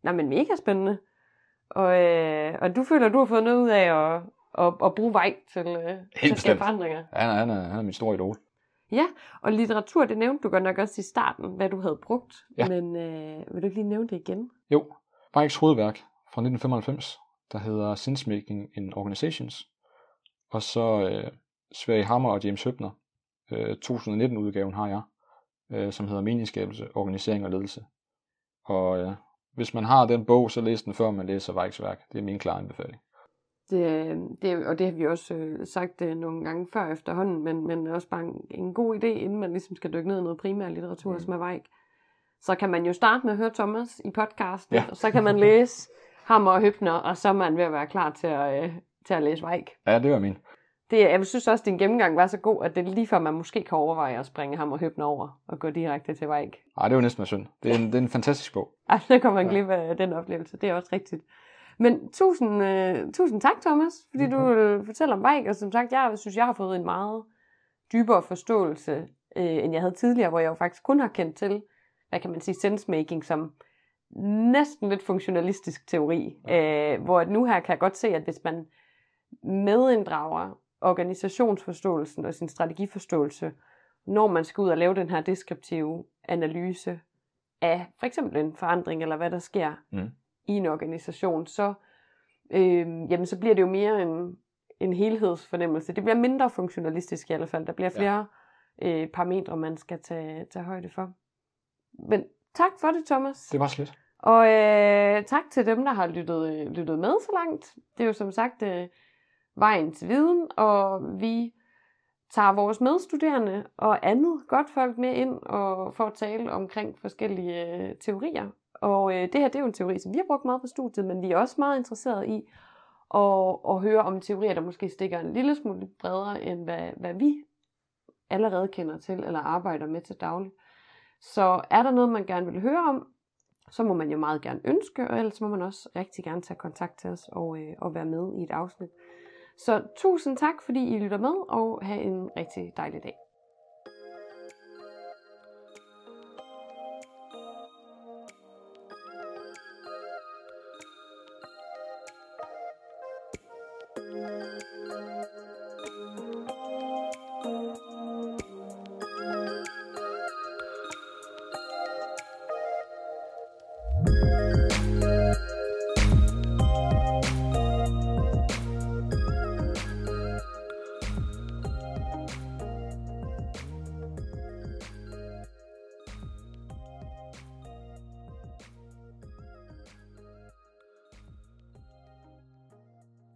Nej, men mega spændende. Og, øh, og du føler, du har fået noget ud af at, at, at bruge vej til, øh, til at skabe bestemt. forandringer. Han, er, han, er, han er min store idol. Og litteratur, det nævnte du godt nok også i starten, hvad du havde brugt. Ja. Men øh, vil du ikke lige nævne det igen? Jo, Weichs hovedværk fra 1995, der hedder Sensemaking in Organizations, og så øh, Sverige Hammer og James Høbner, øh, 2019-udgaven har jeg, øh, som hedder Meningsskabelse, Organisering og Ledelse. Og øh, hvis man har den bog, så læs den før man læser Weichs værk. Det er min klare anbefaling. Det, det, og det har vi også øh, sagt øh, nogle gange før efterhånden, men, men også bare en, en god idé, inden man ligesom skal dykke ned i noget primær litteratur, mm. som er Weik. Så kan man jo starte med at høre Thomas i podcasten, ja. og så kan man læse Hammer og Høbner, og så er man ved at være klar til at, øh, til at læse Weik. Ja, det var min. Det, jeg synes også, at din gennemgang var så god, at det er lige før man måske kan overveje at springe ham og høbne over og gå direkte til Weik. Nej, det er jo næsten synd. Det er en, det er en fantastisk bog. Ej, så kommer man glip af den oplevelse. Det er også rigtigt. Men tusind, uh, tusind tak, Thomas, fordi mm-hmm. du vil fortælle om Weik. Og som sagt, jeg synes, jeg har fået en meget dybere forståelse, uh, end jeg havde tidligere, hvor jeg jo faktisk kun har kendt til, hvad kan man sige, sensemaking som næsten lidt funktionalistisk teori. Uh, hvor nu her kan jeg godt se, at hvis man medinddrager organisationsforståelsen og sin strategiforståelse, når man skal ud og lave den her deskriptive analyse af for eksempel en forandring, eller hvad der sker mm. i en organisation, så, øh, jamen, så bliver det jo mere en, en helhedsfornemmelse. Det bliver mindre funktionalistisk i hvert fald. Der bliver flere ja. øh, parametre, man skal tage, tage højde for. Men tak for det, Thomas. Det var slet. Og øh, tak til dem, der har lyttet, lyttet med så langt. Det er jo som sagt... Øh, vejen til viden, og vi tager vores medstuderende og andet godt folk med ind og får at tale omkring forskellige øh, teorier. Og øh, det her det er jo en teori, som vi har brugt meget på studiet, men vi er også meget interesserede i at, at høre om teorier, der måske stikker en lille smule bredere, end hvad, hvad vi allerede kender til eller arbejder med til daglig. Så er der noget, man gerne vil høre om, så må man jo meget gerne ønske, og ellers må man også rigtig gerne tage kontakt til os og, øh, og være med i et afsnit. Så tusind tak, fordi I lytter med, og have en rigtig dejlig dag.